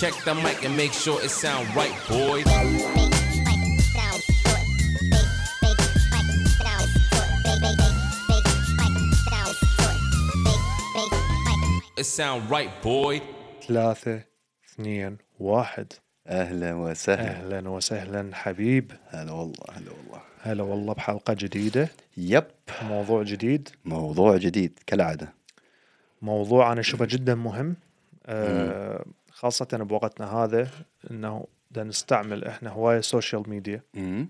Check the mic and make sure it sound right, boys. It sound right, boy. ثلاثة اثنين واحد. أهلا وسهلا. أهلا وسهلا حبيب. هلا والله هلا والله. هلا والله بحلقة جديدة. يب. موضوع جديد. موضوع جديد كالعادة. موضوع أنا أشوفه جدا مهم. آه خاصة بوقتنا هذا أنه دا نستعمل إحنا هواية ال social media امم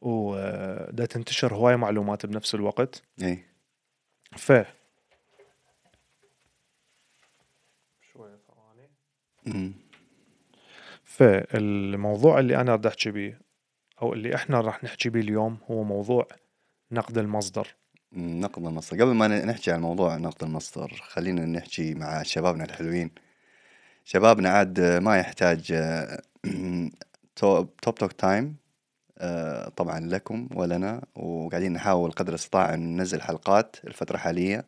ودا تنتشر هواية معلومات بنفس الوقت. إي. ف أمم. فالموضوع اللي أنا بدي أحكي بيه أو اللي إحنا راح نحكي بيه اليوم هو موضوع نقد المصدر. نقد المصدر. قبل ما نحكي عن موضوع نقد المصدر خلينا نحكي مع شبابنا الحلوين. شبابنا عاد ما يحتاج آه، Top Talk Time آه، طبعا لكم ولنا وقاعدين نحاول قدر الاستطاعة أن ننزل حلقات الفترة الحالية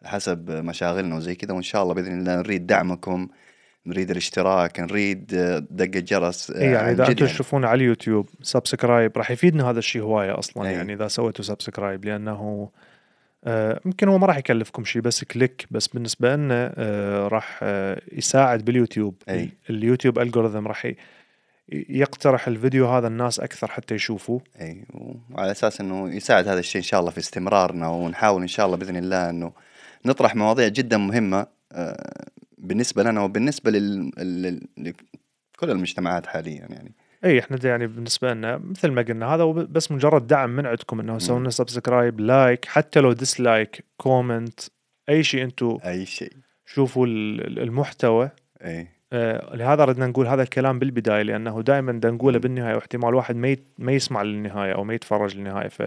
على حسب مشاغلنا وزي كذا وإن شاء الله بإذن الله نريد دعمكم نريد الاشتراك نريد آه، دقة جرس آه، إيه يعني عن إذا أنتم. تشوفونا على اليوتيوب subscribe راح يفيدنا هذا الشيء هواية أصلا أي. يعني إذا سويتوا subscribe لأنه آه يمكن هو ما راح يكلفكم شيء بس click بس بالنسبة لنا آه راح آه يساعد باليوتيوب. أي. اليوتيوب algorithm راح يقترح الفيديو هذا الناس أكثر حتى يشوفوه. أي وعلى أساس إنه يساعد هذا الشيء إن شاء الله في استمرارنا ونحاول إن شاء الله بإذن الله إنه نطرح مواضيع جدا مهمة آه، بالنسبة لنا وبالنسبة لل... لل... لكل المجتمعات حاليا يعني. اي إحنا دا يعني بالنسبة لنا مثل ما قلنا هذا بس مجرد دعم من عندكم إنه سووا لنا subscribe like حتى لو dislike comment أي شيء أنتم أي شيء. شوفوا ال- المحتوى. اي آه، لهذا ردنا نقول هذا الكلام بالبداية لأنه دائما بدنا نقوله. بالنهاية واحتمال واحد ما ما يسمع للنهاية أو ما يتفرج للنهاية ف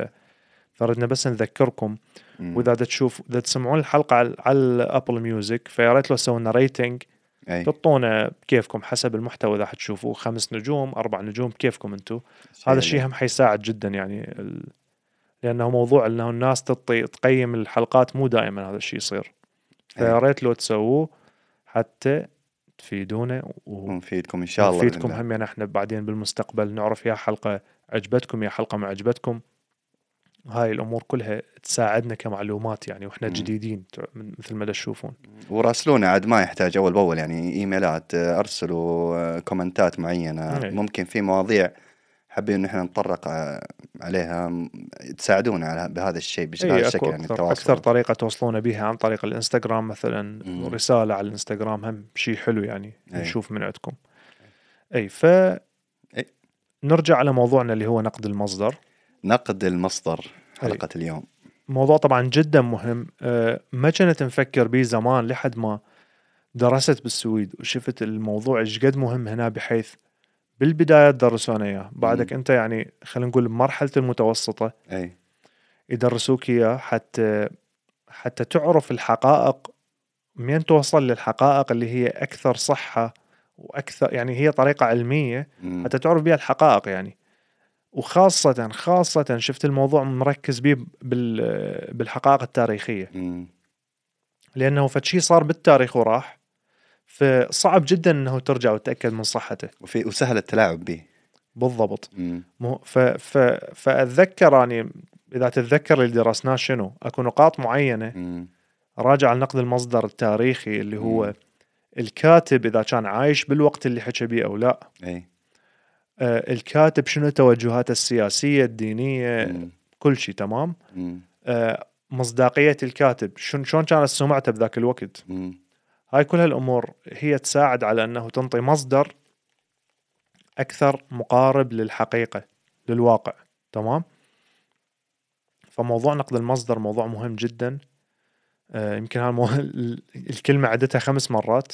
فردنا بس نذكركم. وإذا دا تشوف إذا تسمعون الحلقة على, على ال Apple Music فيا ريت لو سوينا rating أي. تعطونا بكيفكم حسب المحتوى إذا حتشوفوه. خمس نجوم أربع نجوم كيفكم أنتم هذا الشيء هم حيساعد جدا يعني ال... لأنه موضوع إنه الناس تطي تقيم الحلقات مو دائما هذا الشيء يصير. فيا أي. ريت لو تسووه حتى تفيدونا و... ونفيدكم إن شاء الله نفيدكم. هم يعني إحنا بعدين بالمستقبل نعرف يا حلقة عجبتكم يا حلقة ما عجبتكم. هاي الأمور كلها تساعدنا كمعلومات يعني وإحنا. جديدين مثل ما تشوفون وراسلونا عاد ما يحتاج أول بأول يعني إيميلات أرسلوا آه، كومنتات معينة أي. ممكن في مواضيع حابين إن إحنا نتطرق عليها تساعدونا على بهذا الشيء بهذا اي الشكل يعني أكثر, التواصل أكثر طريقة توصلونا بها عن طريق الإنستغرام مثلا مم. رساله على الإنستغرام هم شيء حلو يعني أي. نشوف من عندكم اي ف أي. نرجع على موضوعنا اللي هو نقد المصدر نقد المصدر حلقة اليوم. موضوع طبعا جدا مهم. أه، ما كنت مفكر به زمان لحد ما درست بالسويد وشفت الموضوع إيش قد مهم هنا بحيث بالبداية درسونا إياه. بعدك مم. أنت يعني خلينا نقول بمرحلة المتوسطة. أي. يدرسوك إياه حتى حتى تعرف الحقائق. من توصل للحقائق اللي هي أكثر صحة وأكثر يعني هي طريقة علمية مم. حتى تعرف بها الحقائق يعني. وخاصة خاصة شفت الموضوع مركز به بال- بالحقائق التاريخية. فد شيء صار بالتاريخ وراح فصعب جدا إنه ترجع وتتاكد من صحته. وفي وسهل التلاعب به بالضبط. مو ف ف فأتذكر أني إذا تتذكر اللي درسناه شنو أكو نقاط معينة مم. راجع على نقد المصدر التاريخي اللي. هو الكاتب إذا كان عايش بالوقت اللي حكى بيه أو لا. آه، الكاتب شنو؟ توجهاته السياسية الدينية مم. كل شيء تمام؟ مم. آه، مصداقية الكاتب. شلون شلون كانت سمعته بذاك الوقت؟ مم. هاي كل هالامور هي تساعد على أنه تنطي مصدر أكثر مقارب للحقيقة للواقع تمام؟ فموضوع نقد المصدر موضوع مهم جدا. آه، يمكن هالمو... الكلمة عدتها خمس مرات.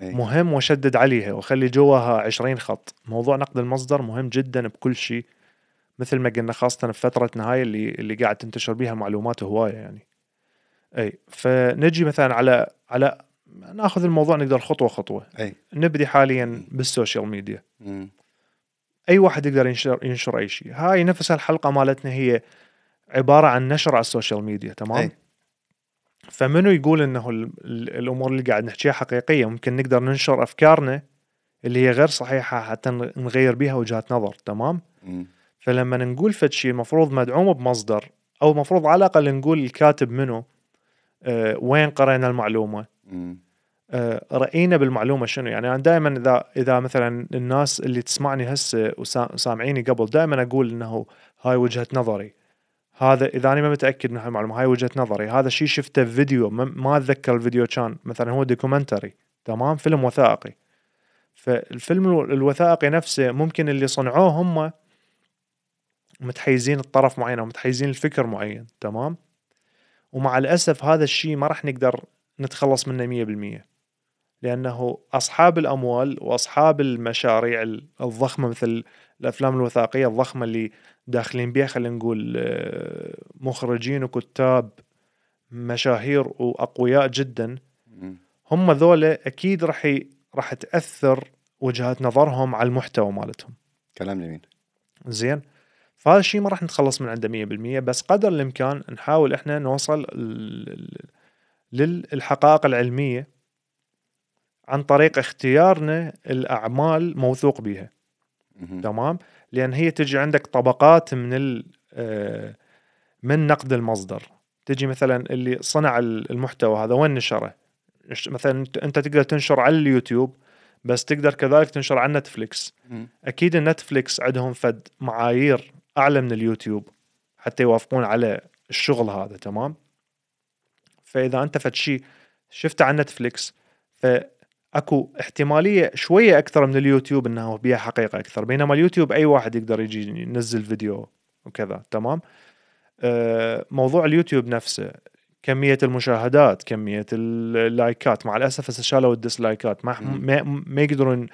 مهم وشدد عليها وخلي جواها عشرين خط. موضوع نقد المصدر مهم جدا بكل شيء مثل ما قلنا خاصة في فترتنا هاي اللي اللي قاعد تنتشر بيها معلومات هواية يعني. اي فنجي مثلا على على ناخذ الموضوع نقدر خطوة خطوة. اي نبدي حاليا بال social media. مم. أي واحد يقدر ينشر ينشر أي شيء. هاي نفس الحلقة مالتنا هي عبارة عن نشر على ال social media تمام؟ أي. فمنو يقول إنه ال- ال- الأمور اللي قاعد نحكيها حقيقية؟ ممكن نقدر ننشر أفكارنا اللي هي غير صحيحة حتى نغير بيها وجهات نظر تمام؟ مم. فلما نقول فد شيء المفروض مدعوم بمصدر أو المفروض على الأقل نقول الكاتب منو آه وين قرينا المعلومة. آه رأينا بالمعلومة شنو؟ يعني أنا دائما إذا إذا مثلا الناس اللي تسمعني هسه وسامعيني قبل دائما أقول إنه هاي وجهة نظري. هذا إذا أنا ما متأكد من هالمعلومه هاي وجهة نظري. هذا شيء شفته في فيديو ما- أتذكر الفيديو كان. مثلا هو documentary. تمام؟ فيلم وثائقي. فالفيلم الو- الوثائقي نفسه ممكن اللي صنعوه هم متحيزين لطرف معين أو متحيزين لفكر معين. تمام؟ ومع الأسف هذا الشيء ما راح نقدر نتخلص منه 100% لأنه أصحاب الأموال وأصحاب المشاريع ال- الضخمة مثل الأفلام الوثائقية الضخمة اللي داخلين بها خلينا نقول آه، مخرجين وكتاب مشاهير وأقوياء جدا. هم ذولا أكيد راح راح تأثر وجهات نظرهم على المحتوى مالتهم كلام جميل زين فهذا الشيء ما راح نتخلص من عنده 100% بس قدر الإمكان نحاول إحنا نوصل للحقائق العلمية عن طريق اختيارنا لأعمال موثوق بها. تمام؟ لأن هي تجي عندك طبقات من ال آه، من نقد المصدر. تجي مثلا اللي صنع ال- المحتوى هذا وين نشره؟ مثلا أنت تقدر تنشر على اليوتيوب بس تقدر كذلك تنشر على نتفليكس. أكيد النتفليكس عندهم فد معايير أعلى من اليوتيوب حتى يوافقون على الشغل هذا تمام؟ فإذا أنت فد شيء شفته على نتفليكس فاكو احتمالية شوية أكثر من اليوتيوب انه بيها حقيقة أكثر بينما اليوتيوب أي واحد يقدر يجي ينزل فيديو وكذا تمام آه، موضوع اليوتيوب نفسه كمية المشاهدات كمية اللايكات مع الأسف هسه شالوا الديسلايكات ما. ما, ما يقدرون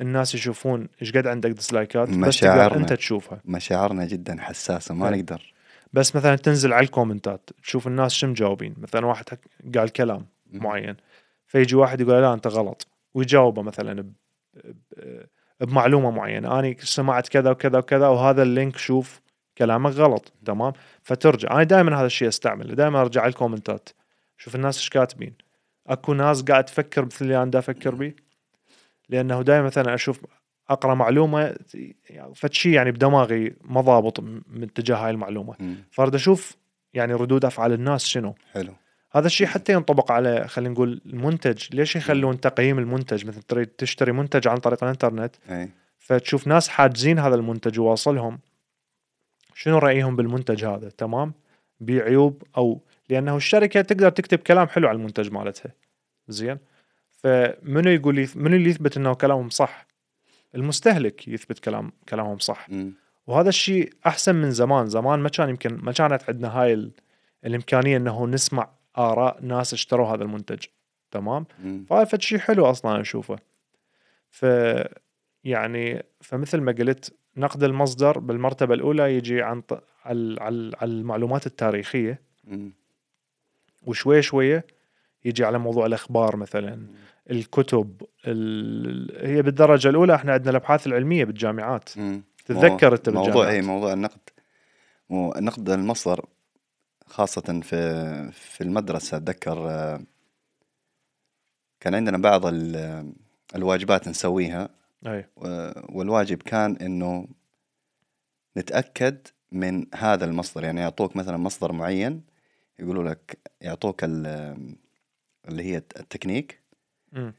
الناس يشوفون إيش قد عندك ديسلايكات بس تقدر. أنت تشوفها مشاعرنا جدا حساسة ما إيه. نقدر بس مثلا تنزل على الكومنتات تشوف الناس شو مجاوبين مثلا واحد قال كلام. معين فيجي واحد يقول لا أنت غلط. ويجاوبه مثلا ب... بمعلومة معينة. أنا سمعت كذا وكذا وكذا وهذا اللينك شوف كلامك غلط. تمام؟ فترجع. أنا دائما هذا الشيء أستعمله. دائما أرجع الكومنتات. شوف الناس إيش كاتبين. أكو ناس قاعد تفكر مثل اللي أنا أفكر بيه. لأنه دائما مثلا أشوف أقرأ معلومة شيء يعني بدماغي ما ضابط م- من تجاه هاي المعلومة. مم. فأرد أشوف يعني ردود أفعال الناس شنو. حلو. هذا الشيء حتى ينطبق على خلينا نقول المنتج. ليش يخلون تقييم المنتج؟ مثل تريد تشتري منتج عن طريق الإنترنت. أي. فتشوف ناس حاجزين هذا المنتج وواصلهم شنو رأيهم بالمنتج هذا؟ تمام؟ بعيوب أو لأنه الشركة تقدر تكتب كلام حلو على المنتج مالتها. زين؟ فمنو يقول منو اللي يثبت إنه كلامهم صح؟ المستهلك يثبت كلام كلامهم صح. مم. وهذا الشيء أحسن من زمان. زمان ما كان يمكن ما كانت عندنا هاي ال... الإمكانية إنه نسمع آراء ناس اشتروا هذا المنتج. تمام. فهذا شيء حلو أصلا أشوفه. ف يعني فمثل ما قلت نقد المصدر بالمرتبة الأولى يجي عن ط... على على على المعلومات التاريخية. مم. وشوية شوية يجي على موضوع الأخبار مثلا الكتب ال... هي بالدرجة الأولى إحنا عندنا الأبحاث العلمية بالجامعات. تتذكر أنت موضوع اي موضوع النقد. مو نقد المصدر خاصة في في المدرسة أتذكر آه، كان عندنا بعض ال- الواجبات نسويها. و- والواجب كان إنه نتأكد من هذا المصدر. يعني يعطوك مثلا مصدر معين يقولوا لك يعطوك ال- اللي هي التكنيك. مم.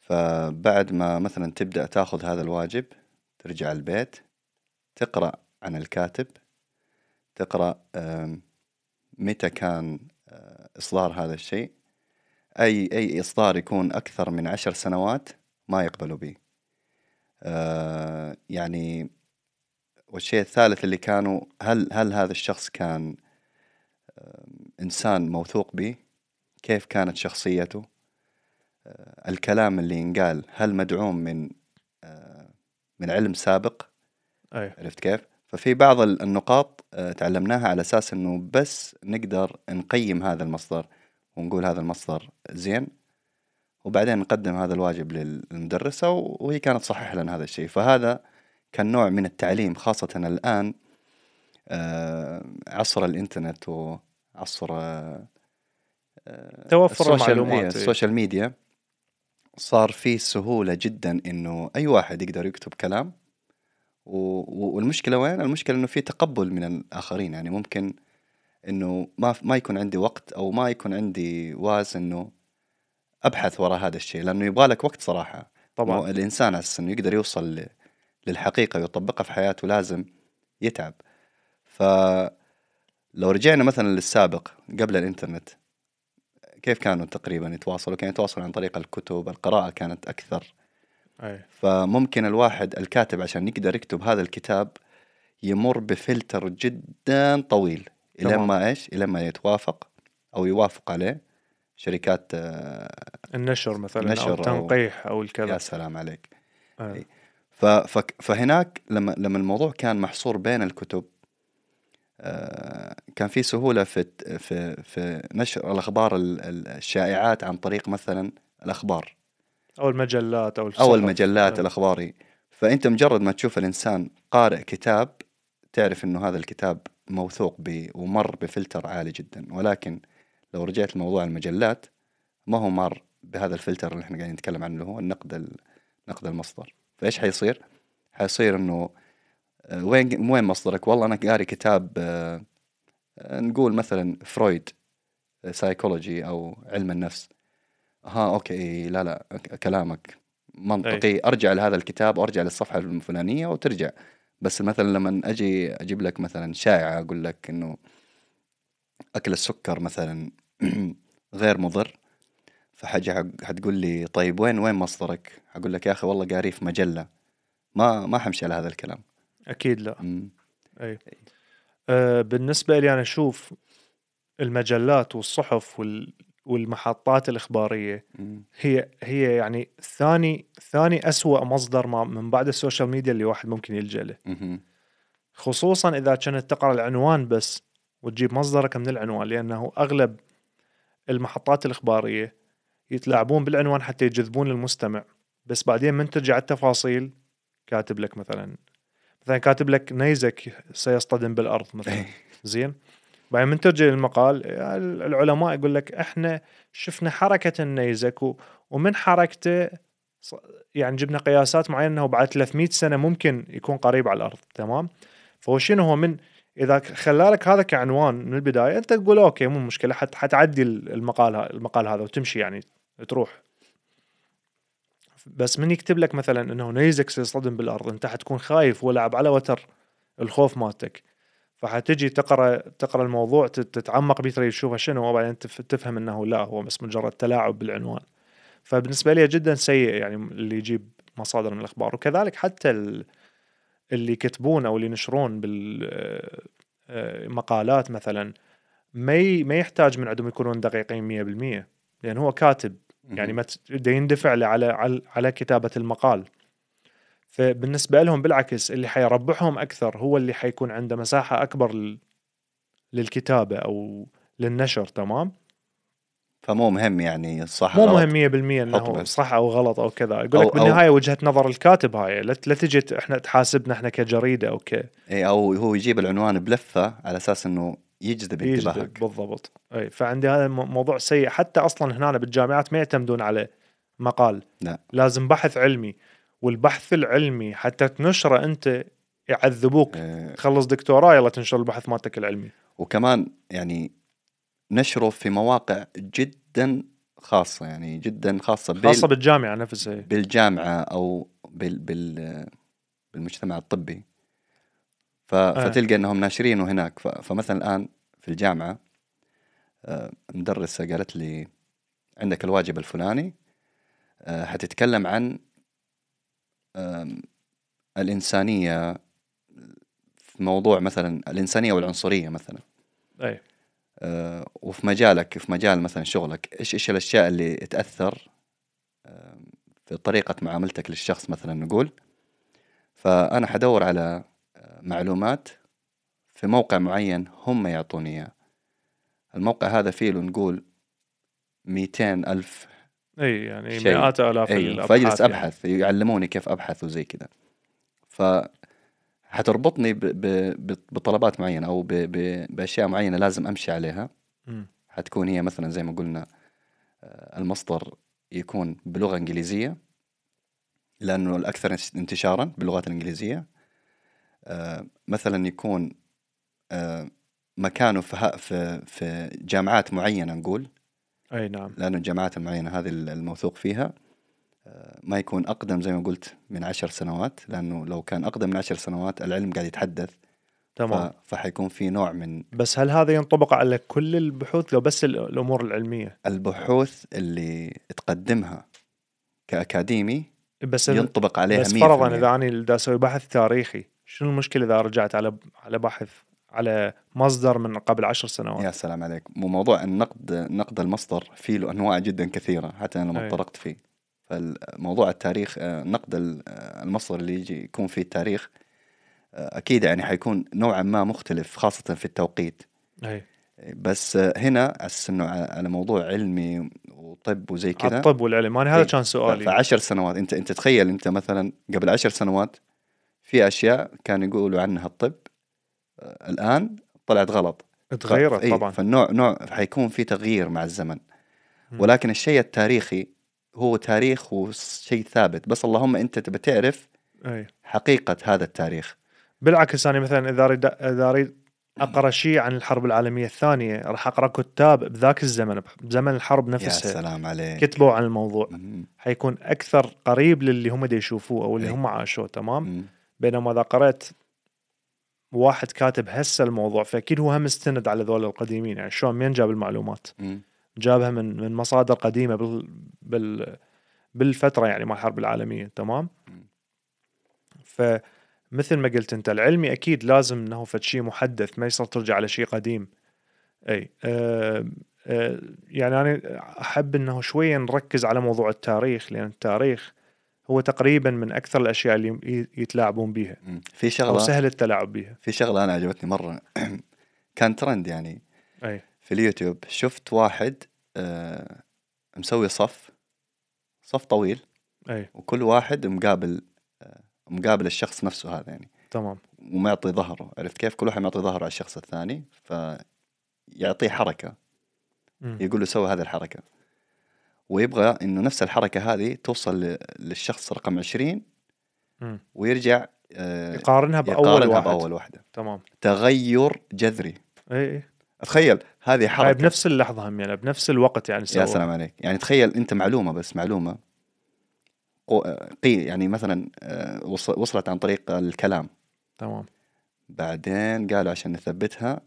فبعد ما مثلا تبدأ تأخذ هذا الواجب ترجع البيت تقرأ عن الكاتب تقرأ متى كان آه، إصدار هذا الشيء؟ أي أي إصدار يكون أكثر من عشر سنوات ما يقبلوا به. آه، يعني والشيء الثالث اللي كانوا هل هل هذا الشخص كان آم، إنسان موثوق به؟ كيف كانت شخصيته؟ آه، الكلام اللي ينقال هل مدعوم من آه، من علم سابق؟ اي عرفت كيف؟ ففي بعض ال- النقاط آه، تعلمناها على أساس إنه بس نقدر نقيم هذا المصدر ونقول هذا المصدر زين وبعدين نقدم هذا الواجب لل- للمدرسة وهي كانت تصحح لنا هذا الشيء فهذا كان نوع من التعليم خاصة الآن آه، عصر الإنترنت وعصر آه، توفر المعلومات، إيه، إيه. السوشيال ميديا صار في سهولة جدا إنه أي واحد يقدر يكتب كلام و... و- والمشكلة وين؟ المشكلة إنه في تقبل من الآخرين يعني ممكن إنه ما ما يكون عندي وقت أو ما يكون عندي وازع إنه أبحث وراء هذا الشيء لأنه يبغى لك وقت صراحة طبعا الإنسان أساس انه يقدر يوصل ل- للحقيقة ويطبقها في حياته لازم يتعب فلو رجعنا مثلا للسابق قبل الإنترنت كيف كانوا تقريبا يتواصلوا؟ كانوا يتواصلوا عن طريق الكتب، القراءة كانت أكثر، أي فممكن الواحد الكاتب عشان يقدر يكتب هذا الكتاب يمر بفلتر جدا طويل تمام. ما إيش؟ إلى ما يتوافق أو يوافق عليه شركات آه، النشر مثلا نشر أو التنقيح أو يا الكذا سلام عليك آه. فهناك لما لما الموضوع كان محصور بين الكتب آه، كان في سهولة في في في نشر الأخبار ال- ال- الشائعات عن طريق مثلا الأخبار أو المجلات أو أو الصحف. المجلات آه. الأخباري فأنت مجرد ما تشوف الإنسان قارئ كتاب تعرف إنه هذا الكتاب موثوق به ومر بفلتر عالي جدا ولكن لو رجعت لموضوع المجلات ما هو مر بهذا الفلتر اللي إحنا قاعدين نتكلم عنه هو النقد ال- نقد المصدر فإيش حيصير؟ حيصير إنه آه، وين وين مصدرك؟ والله أنا قاري كتاب آه، آه، نقول مثلا فرويد سايكولوجي أو علم النفس ها okay لا لا ك- كلامك منطقي. أرجع لهذا الكتاب وأرجع للصفحة الفلانية وترجع. بس مثلا لما أجي أجيب لك مثلا شائعة أقول لك إنه أكل السكر مثلا غير مضر فحاجة حتقول لي طيب وين وين مصدرك؟ حقول لك يا أخي والله قاري في مجلة. ما ما حمشي على هذا الكلام. أكيد لا. مم. أي. آه بالنسبة لي أنا أشوف المجلات والصحف وال والمحطات الإخبارية. هي هي يعني ثاني ثاني أسوأ مصدر ما من بعد السوشيال ميديا اللي واحد ممكن يلجأ له. خصوصا إذا كنت تقرأ العنوان بس وتجيب مصدرك من العنوان لأنه أغلب المحطات الإخبارية يتلاعبون بالعنوان حتى يجذبون المستمع. بس بعدين من ترجع التفاصيل كاتب لك مثلا مثلا كاتب لك نيزك سيصطدم بالأرض مثلا. زين؟ بعدين من ترجع للمقال العلماء يقول لك إحنا شفنا حركة النيزك ومن حركته يعني جبنا قياسات معينة إنه بعد 300 سنة ممكن يكون قريب على الأرض تمام؟ فهو شنو هو من إذا خلالك هذا كعنوان من البداية أنت تقول okay مو مشكلة حت حتعدي المقال المقال هذا وتمشي يعني تروح. بس من يكتب لك مثلا إنه نيزك سيصطدم بالأرض أنت حتكون خايف ولعب على وتر الخوف مالتك. فحتجي تقرا تقرأ الموضوع تت- تتعمق بيه تريد تشوفه شنو وبعدين تف- تفهم إنه لا هو بس مجرد تلاعب بالعنوان. فبالنسبة لي جدا سيء يعني اللي يجيب مصادر من الأخبار. وكذلك حتى ال- اللي يكتبون أو اللي ينشرون بالمقالات مثلا ما ما يحتاج من عندهم يكونون دقيقين 100% لأن هو كاتب يعني ما يندفع على على كتابة المقال. فبالنسبه لهم بالعكس اللي حيربحهم أكثر هو اللي حيكون عنده مساحة أكبر لل- للكتابة أو للنشر تمام؟ فمو مهم يعني صح مو. مهم 100% حط إنه. صح أو غلط أو كذا. يقول أو- لك أو- بالنهاية وجهة نظر الكاتب هاي لا تجي إحنا تحاسبنا إحنا كجريدة أو ك. إيه أو هو يجيب العنوان بلفة على أساس إنه يجذب انتباهك. بالضبط. اي فعندي هذا موضوع سيء. حتى أصلا هنا بالجامعات ما يعتمدون على مقال. لا. لازم بحث علمي. والبحث العلمي حتى تنشره أنت يعذبوك. إيه، تخلص دكتوراه يلا تنشر البحث مالتك العلمي. وكمان يعني نشره في مواقع جدا خاصة يعني جدا خاصة بال- خاصة بالجامعة نفسها هي. بالجامعة أو بال بال بالمجتمع الطبي. ف... فتلقى إنهم ناشرينه هناك. ف... فمثلا الآن في الجامعة آه، مدرسة قالت لي عندك الواجب الفلاني آه، حتتكلم عن آم، الإنسانية في موضوع مثلا الإنسانية والعنصرية مثلا. أي. آه، وفي مجالك في مجال مثلا شغلك إيش إيش الأشياء اللي تأثر آم، في طريقة معاملتك للشخص مثلا؟ نقول فأنا حدور على آه، معلومات في موقع معين هم يعطوني إياه. الموقع هذا فيه نقول 200 ألف إي يعني شيء. مئات آلاف أي الأبحاث فاجلس يعني. أبحث يعلموني كيف أبحث وزي كذا ف حتربطني ب... ب... بطلبات معينة أو ب... ب... بأشياء معينة لازم أمشي عليها مم. حتكون هي مثلا زي ما قلنا آه، المصدر يكون بلغة إنجليزية لأنه الأكثر انتشارا باللغات الإنجليزية آه، مثلا يكون آه، مكانه في في في جامعات معينة نقول أي نعم. لأنه الجامعات المعينة هذه الموثوق فيها آه، ما يكون أقدم زي ما قلت من عشر سنوات لأنه لو كان أقدم من عشر سنوات العلم قاعد يتحدث. تمام. فحيكون في نوع من بس هل هذا ينطبق على كل البحوث؟ لو بس ال- الأمور العلمية. البحوث اللي تقدمها كأكاديمي بس ينطبق عليها بس 100% فرضا إذا أنا أسوي بحث تاريخي شنو المشكلة إذا رجعت على على بحث على مصدر من قبل عشر سنوات. يا سلام عليك. وموضوع النقد نقد المصدر فيه له أنواع جدا كثيرة حتى أنا لما أي. تطرقت فيه. فالموضوع التاريخ آه، نقد آه، المصدر اللي يجي يكون فيه التاريخ آه، أكيد يعني حيكون نوعا ما مختلف خاصة في التوقيت. أي. بس هنا أساس إنه ع- على موضوع علمي وطب وزي كذا. الطب والعلم. أنا هذا إيه. كان سؤالي. فعشر سنوات. أنت أنت تخيل أنت مثلا قبل عشر سنوات في أشياء كانوا يقولوا عنها الطب الآن طلعت غلط. تغيرت إيه، طبعا. فالنوع نوع حيكون في تغيير مع الزمن. ولكن الشيء التاريخي هو تاريخ وشيء ثابت. بس اللهم أنت تبى تعرف أي. حقيقة هذا التاريخ. بالعكس أنا مثلا إذا أريد إذا أريد أقرأ شيء عن الحرب العالمية الثانية راح أقرأ كتاب بذاك الزمن بزمن الحرب يا نفسها سلام عليك. كتبوا عن الموضوع. مم. حيكون أكثر قريب للي هم يشوفوه أو اللي أي. هم عاشوه تمام؟ مم. بينما إذا قرأت واحد كاتب هسه الموضوع فأكيد هو هم مستند على ذول القديمين. يعني شلون؟ منين جاب المعلومات؟ مم. جابها من من مصادر قديمة بال بال بالفترة يعني مال الحرب العالمية تمام؟ مم. فمثل ما قلت أنت العلمي أكيد لازم إنه فد شيء محدث ما يصير ترجع على شيء قديم. أي أه أه يعني أنا أحب إنه شوية نركز على موضوع التاريخ لأن التاريخ هو تقريبا من أكثر الأشياء اللي يتلاعبون بها مم. في أو شغلة سهل التلاعب بها في شغلة أنا عجبتني مرة. كان ترند يعني أي. في اليوتيوب. شفت واحد آه مسوي صف صف طويل. أي. وكل واحد مقابل آه مقابل الشخص نفسه هذا يعني. تمام. ومعطي ظهره. عرفت كيف؟ كل واحد معطي ظهره على الشخص الثاني فيعطيه حركة. مم. يقول له سوي هذه الحركة. ويبغى إنه نفس الحركة هذه توصل للشخص رقم 20 مم. ويرجع آه، يقارنها بأول يقارنها واحد. بأول واحدة. تمام. تغير جذري. اي اي تخيل هذه هاي حركة. بنفس اللحظة هم يعني بنفس الوقت يعني يا سووها. سلام عليك. يعني تخيل أنت معلومة بس معلومة قو- آه، قي يعني مثلا آه، وص- وصلت عن طريق الكلام. تمام. بعدين قالوا عشان نثبتها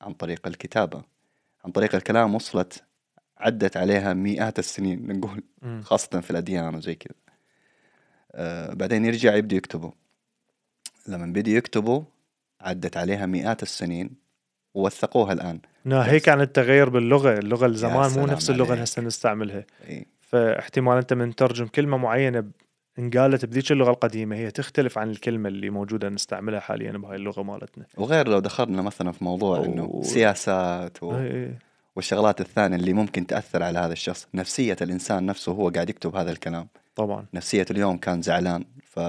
عن طريق الكتابة. عن طريق الكلام وصلت عدت عليها مئات السنين نقول. خاصة في الأديان وزي كذا. آه بعدين يرجع يبدأ يكتبوا. لما بدأوا يكتبوا عدت عليها مئات السنين ووثقوها الآن. ناهيك عن التغير باللغة. اللغة الزمان مو نفس اللغة اللي. هسه نستعملها. إي. فاحتمال أنت من ترجم كلمة معينة ب- انقالت بذيك اللغة القديمة هي تختلف عن الكلمة اللي موجودة نستعملها حاليا بهاي اللغة مالتنا. وغير لو دخلنا مثلا في موضوع إنه أو- سياسات و... إي إي. والشغلات الثانية اللي ممكن تأثر على هذا الشخص نفسية الإنسان نفسه هو قاعد يكتب هذا الكلام طبعا نفسية اليوم كان زعلان ف...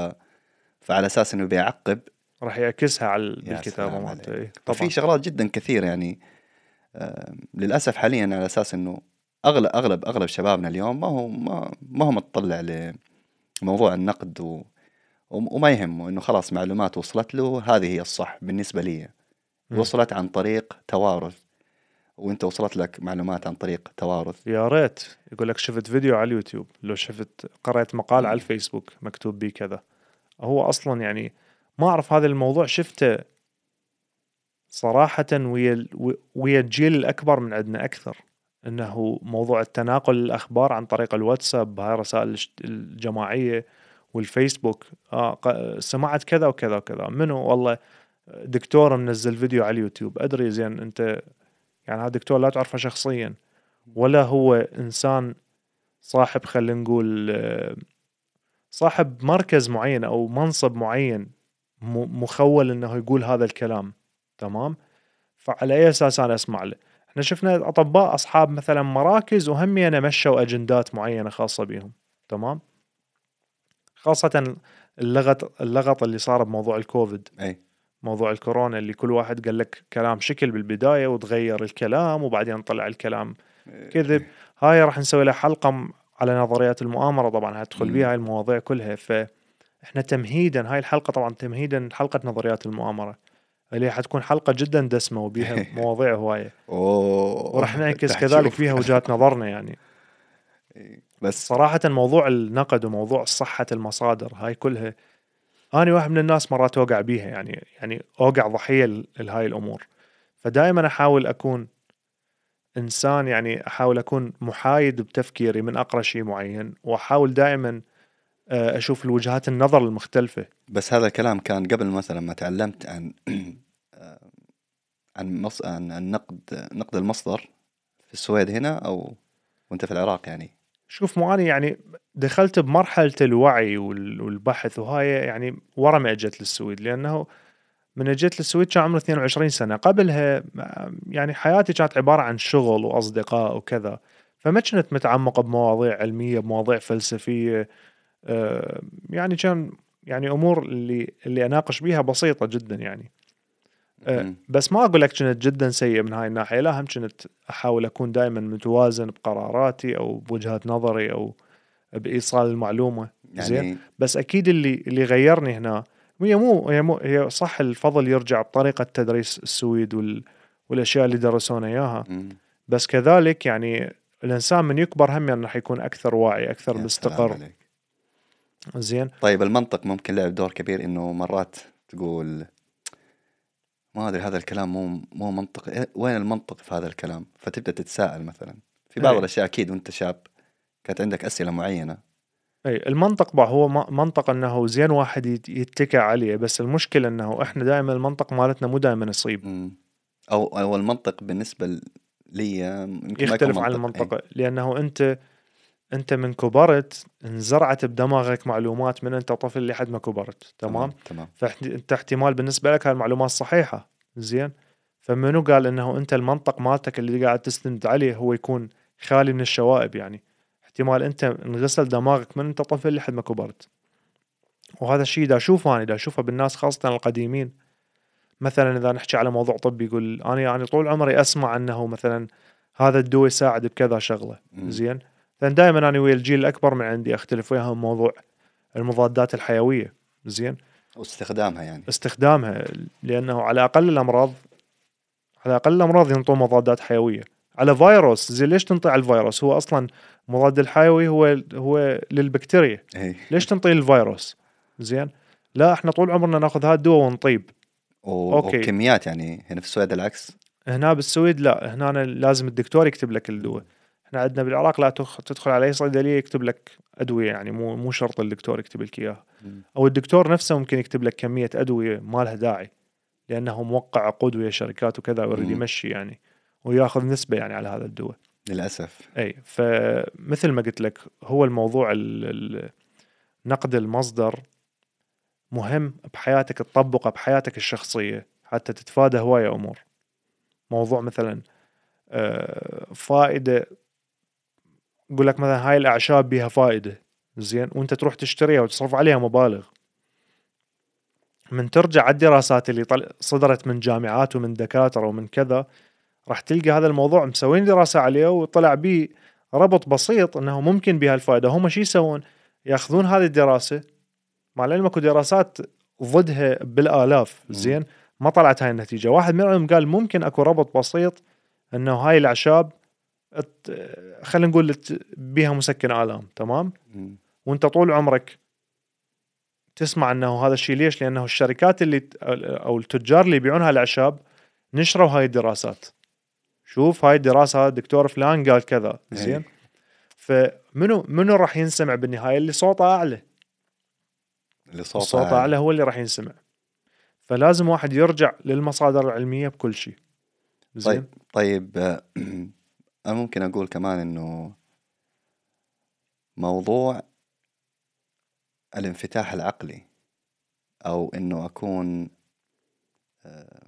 فعلى أساس أنه بيعقب راح يعكسها على ال- يا بالكتابة سلام مالته عليك. إي. طبعا وفي شغلات جدا كثير يعني آه للأسف حاليا على أساس إنه أغلب أغلب أغلب شبابنا اليوم ما هو ما, ما هو متطلع لموضوع النقد و وم- وما يهمه إنه خلاص معلومات وصلت له هذه هي الصح بالنسبة لي. وصلت عن طريق توارث وانت وصلت لك معلومات عن طريق توارث. يا ريت. يقول لك شفت فيديو على اليوتيوب. لو شفت قرأت مقال على الفيسبوك مكتوب بيه كذا. هو أصلا يعني ما أعرف هذا الموضوع شفته صراحة ويا ويا الجيل الأكبر من عندنا أكثر. إنه موضوع التناقل الأخبار عن طريق الواتساب هاي رسائل الش- الجماعية والفيسبوك. آه سمعت كذا وكذا وكذا. منو؟ والله دكتور منزل فيديو على اليوتيوب. أدري زين أنت يعني هذا دكتور لا تعرفه شخصيا ولا هو إنسان صاحب خلينا نقول صاحب مركز معين أو منصب معين مخول إنه يقول هذا الكلام. تمام؟ فعلى أي أساس أنا أسمع له؟ إحنا شفنا أطباء أصحاب مثلا مراكز وهم مشوا أجندات معينة خاصة بهم. تمام؟ خاصة اللغط اللغط اللي صار بموضوع الكوفيد. أي. موضوع الكورونا اللي كل واحد قال لك كلام شكل بالبداية وتغير الكلام وبعدين طلع الكلام كذب. هاي راح نسوي لها حلقة على نظريات المؤامرة. طبعا هتدخل مم. بيها هاي المواضيع كلها. فاحنا تمهيدا هاي الحلقة طبعا تمهيدا حلقة نظريات المؤامرة. اللي حتكون حلقة جدا دسمة وبيها مواضيع هواية. أوه. وراح نعكس كذلك. فيها وجهات نظرنا يعني. بس. صراحة موضوع النقد وموضوع صحة المصادر هاي كلها أنا واحد من الناس مرات أوقع بيها يعني يعني أوقع ضحية ل- لهاي الأمور. فدائما أحاول أكون إنسان يعني أحاول أكون محايد بتفكيري من أقرأ شيء معين وأحاول دائما آه، أشوف الوجهات النظر المختلفة. بس هذا الكلام كان قبل مثلا ما تعلمت عن عن مص... عن عن نقد نقد المصدر في السويد هنا أو وأنت في العراق يعني. شوف مو أنا يعني دخلت بمرحلة الوعي وال- والبحث وهاي يعني ورا ما إجت للسويد لأنه من اجيت للسويد كان عمري 22 سنة قبلها يعني حياتي كانت عبارة عن شغل وأصدقاء وكذا فما كنت متعمق بمواضيع علمية بمواضيع فلسفية آه، يعني كان يعني أمور اللي اللي أناقش بيها بسيطة جدا يعني. بس ما أقول لك كنت جدا سيء من هاي الناحية. لا هم كنت أحاول أكون دائما متوازن بقراراتي أو بوجهات نظري أو بإيصال المعلومة. زين؟ يعني بس أكيد اللي اللي غيرني هنا هي مو هي مو هي صح الفضل يرجع بطريقة تدريس السويد وال والأشياء اللي درسونا إياها. بس كذلك يعني الإنسان من يكبر هم يعني راح يكون أكثر وعي أكثر مستقر. زين؟ طيب المنطق ممكن لعب دور كبير إنه مرات تقول ما أدري هذا الكلام مو مو منطقي إيه، وين المنطق في هذا الكلام فتبدأ تتساءل مثلا في بعض أي. الأشياء أكيد وأنت شاب كانت عندك أسئلة معينة اي المنطق بقى هو منطق إنه زين واحد يت- يتكى عليه بس المشكلة إنه إحنا دائما المنطق مالتنا مو دائما يصيب. أو أو المنطق بالنسبة لي يمكن يختلف عن منطق. المنطقة لأنه أنت أنت من كبرت انزرعت بدماغك معلومات من أنت طفل لحد ما كبرت. تمام؟ تمام فأنت احتمال بالنسبة لك هاي المعلومات صحيحة زين؟ فمنو قال أنه أنت المنطق مالتك اللي قاعد تستند عليه هو يكون خالي من الشوائب يعني؟ احتمال أنت انغسل دماغك من أنت طفل لحد ما كبرت. وهذا الشيء دا أشوفه أنا دا أشوفه بالناس خاصة القديمين مثلا إذا نحكي على موضوع طبي يقول أنا يعني طول عمري أسمع أنه مثلا هذا الدواء يساعد بكذا شغلة. زين؟ لأن دائما أنا ويا الجيل الأكبر من عندي أختلف وياهم موضوع المضادات الحيوية. زين؟ واستخدامها يعني. استخدامها لأنه على أقل الأمراض على أقل الأمراض ينطوا مضادات حيوية. على فيروس زين ليش تنطي على الفيروس؟ هو أصلا المضاد الحيوي هو هو للبكتيريا. إي. ليش تنطي الفيروس؟ زين؟ لا إحنا طول عمرنا نأخذ هذا الدواء ونطيب. و... okay. وكميات يعني. هنا في السويد العكس. هنا بالسويد لا. هنا أنا لازم الدكتور يكتب لك الدواء. إحنا عندنا بالعراق لا تدخل على أي صيدليه يكتب لك أدوية يعني مو مو شرط الدكتور يكتب لك إياها. أو الدكتور نفسه ممكن يكتب لك كمية أدوية ما لها داعي لأنه موقع عقود ويا شركات وكذا ويريد. يمشي يعني ويأخذ نسبة يعني على هذا الدواء للأسف إي فمثل ما قلت لك هو الموضوع ال- ال- نقد المصدر مهم بحياتك تطبقه بحياتك الشخصية حتى تتفادى هواية أمور موضوع مثلا آه، فائدة يقول لك مثلا هاي الأعشاب بها فائدة. زين وأنت تروح تشتريها وتصرف عليها مبالغ. من ترجع على الدراسات اللي طل... صدرت من جامعات ومن دكاترة ومن كذا راح تلقى هذا الموضوع مسوين دراسة عليه وطلع به ربط بسيط إنه ممكن بها الفائدة. هم شو يسوون؟ يأخذون هذه الدراسة مع العلم أكو دراسات ضدها بالآلاف. زين ما طلعت هاي النتيجة. واحد منهم قال ممكن أكو ربط بسيط إنه هاي الأعشاب خلينا نقول بيها مسكن آلام تمام. وأنت طول عمرك تسمع إنه هذا الشيء ليش؟ لأنه الشركات اللي أو التجار اللي يبيعون هاي الأعشاب نشروا هاي الدراسات شوف هاي الدراسة الدكتور فلان قال كذا زين إيه. فمنو منو راح ينسمع بالنهاية اللي صوته أعلى اللي صوته الصوت عالي. أعلى هو اللي راح ينسمع فلازم واحد يرجع للمصادر العلمية بكل شيء زين طيب طيب أنا ممكن أقول كمان إنه موضوع الانفتاح العقلي أو إنه أكون آه،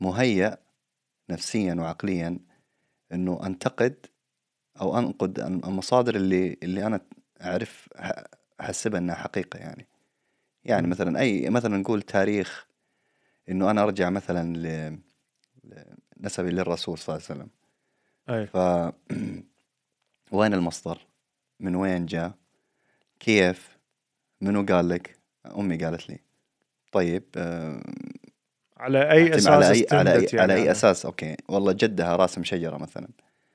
مهيأ نفسيا وعقليا إنه أنتقد أو أنقد المصادر اللي اللي أنا أعرف ح- أحسبها إنها حقيقة يعني يعني. مثلا أي مثلا نقول تاريخ إنه أنا أرجع مثلا ل- نسبي للرسول صلى الله عليه وسلم أي ف وين المصدر؟ من وين جاء؟ كيف؟ منو قال لك؟ أمي قالت لي طيب آه، على أي أساس على اي على اي, يعني على أي هذا؟ أساس okay والله جدها راسم شجرة مثلا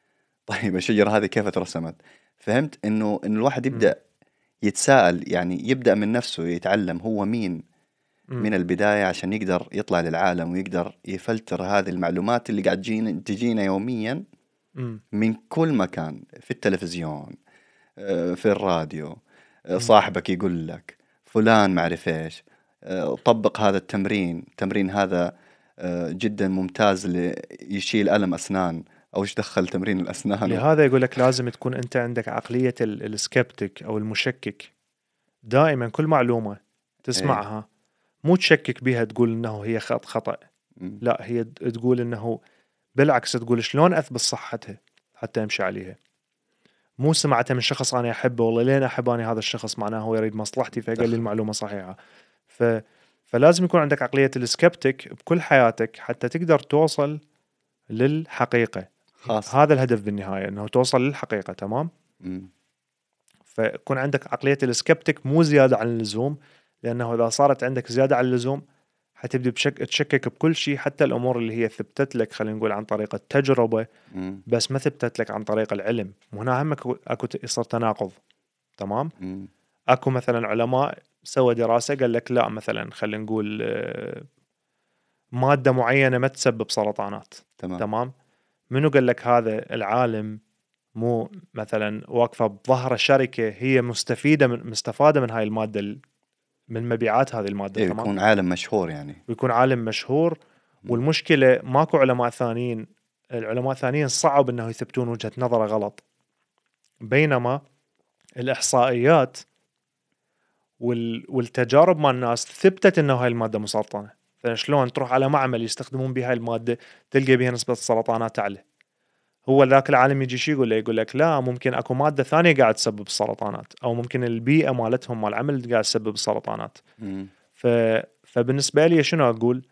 طيب الشجرة هذه كيف ترسمت؟ فهمت إنه انه الواحد يبدأ يتساءل يعني يبدأ من نفسه يتعلم هو مين مم. من البداية عشان يقدر يطلع للعالم ويقدر يفلتر هذه المعلومات اللي قاعد تجينا تجينا يوميا. من كل مكان في التلفزيون آه، في الراديو آه، صاحبك يقول لك فلان ما أعرف إيش آه، طبق هذا التمرين التمرين هذا جدا ممتاز ل- يشيل ألم أسنان أو إيش دخل تمرين الأسنان؟ لهذا يقول لك لازم تكون أنت عندك عقلية ال- السكبتك أو المشكك. دائما كل معلومة تسمعها مو تشكك بها تقول إنه هي خط خطأ. لا هي تقول إنه بالعكس تقول شلون أثبت صحتها حتى امشي عليها. مو سمعتها من شخص أنا أحبه والله لين أحب أنا هذا الشخص معناه هو يريد مصلحتي فقال لي. المعلومة صحيحة. ف فلازم يكون عندك عقلية السكبتك بكل حياتك حتى تقدر توصل للحقيقة. خاص هذا الهدف بالنهاية إنه توصل للحقيقة تمام؟ مم. فيكون عندك عقلية السكبتك مو زيادة عن اللزوم لأنه إذا صارت عندك زيادة عن اللزوم حتبدي بشك... تشكك بكل شيء حتى الأمور اللي هي ثبتت لك خلينا نقول عن طريق التجربة مم. بس ما ثبتت لك عن طريق العلم. وهنا هم اكو أكو يصير تناقض. تمام؟ مم. أكو مثلا علماء سوى دراسة قال لك لا مثلا خلينا نقول آه، مادة معينة ما تسبب سرطانات. تمام. تمام؟ منو قال لك هذا العالم مو مثلا واقفة بظهر شركه هي مستفيدة من مستفادة من هاي المادة ال- من مبيعات هذه المادة إيه يكون عالم مشهور يعني. ويكون عالم مشهور. والمشكلة ماكو علماء ثانيين العلماء الثانيين صعب انه يثبتون وجهة نظره غلط. بينما الإحصائيات وال... والتجارب مال الناس ثبتت انه هاي المادة مسرطنه فشلون تروح على معمل يستخدمون بها المادة تلقى بها نسبة السرطانات أعلى. هو ذاك العالم يجي شي يقول له يقول لك لا ممكن أكو مادة ثانية قاعد تسبب السرطانات أو ممكن البيئة مالتهم مال العمل قاعد تسبب السرطانات مم. ف... فبالنسبة لي شنو أقول؟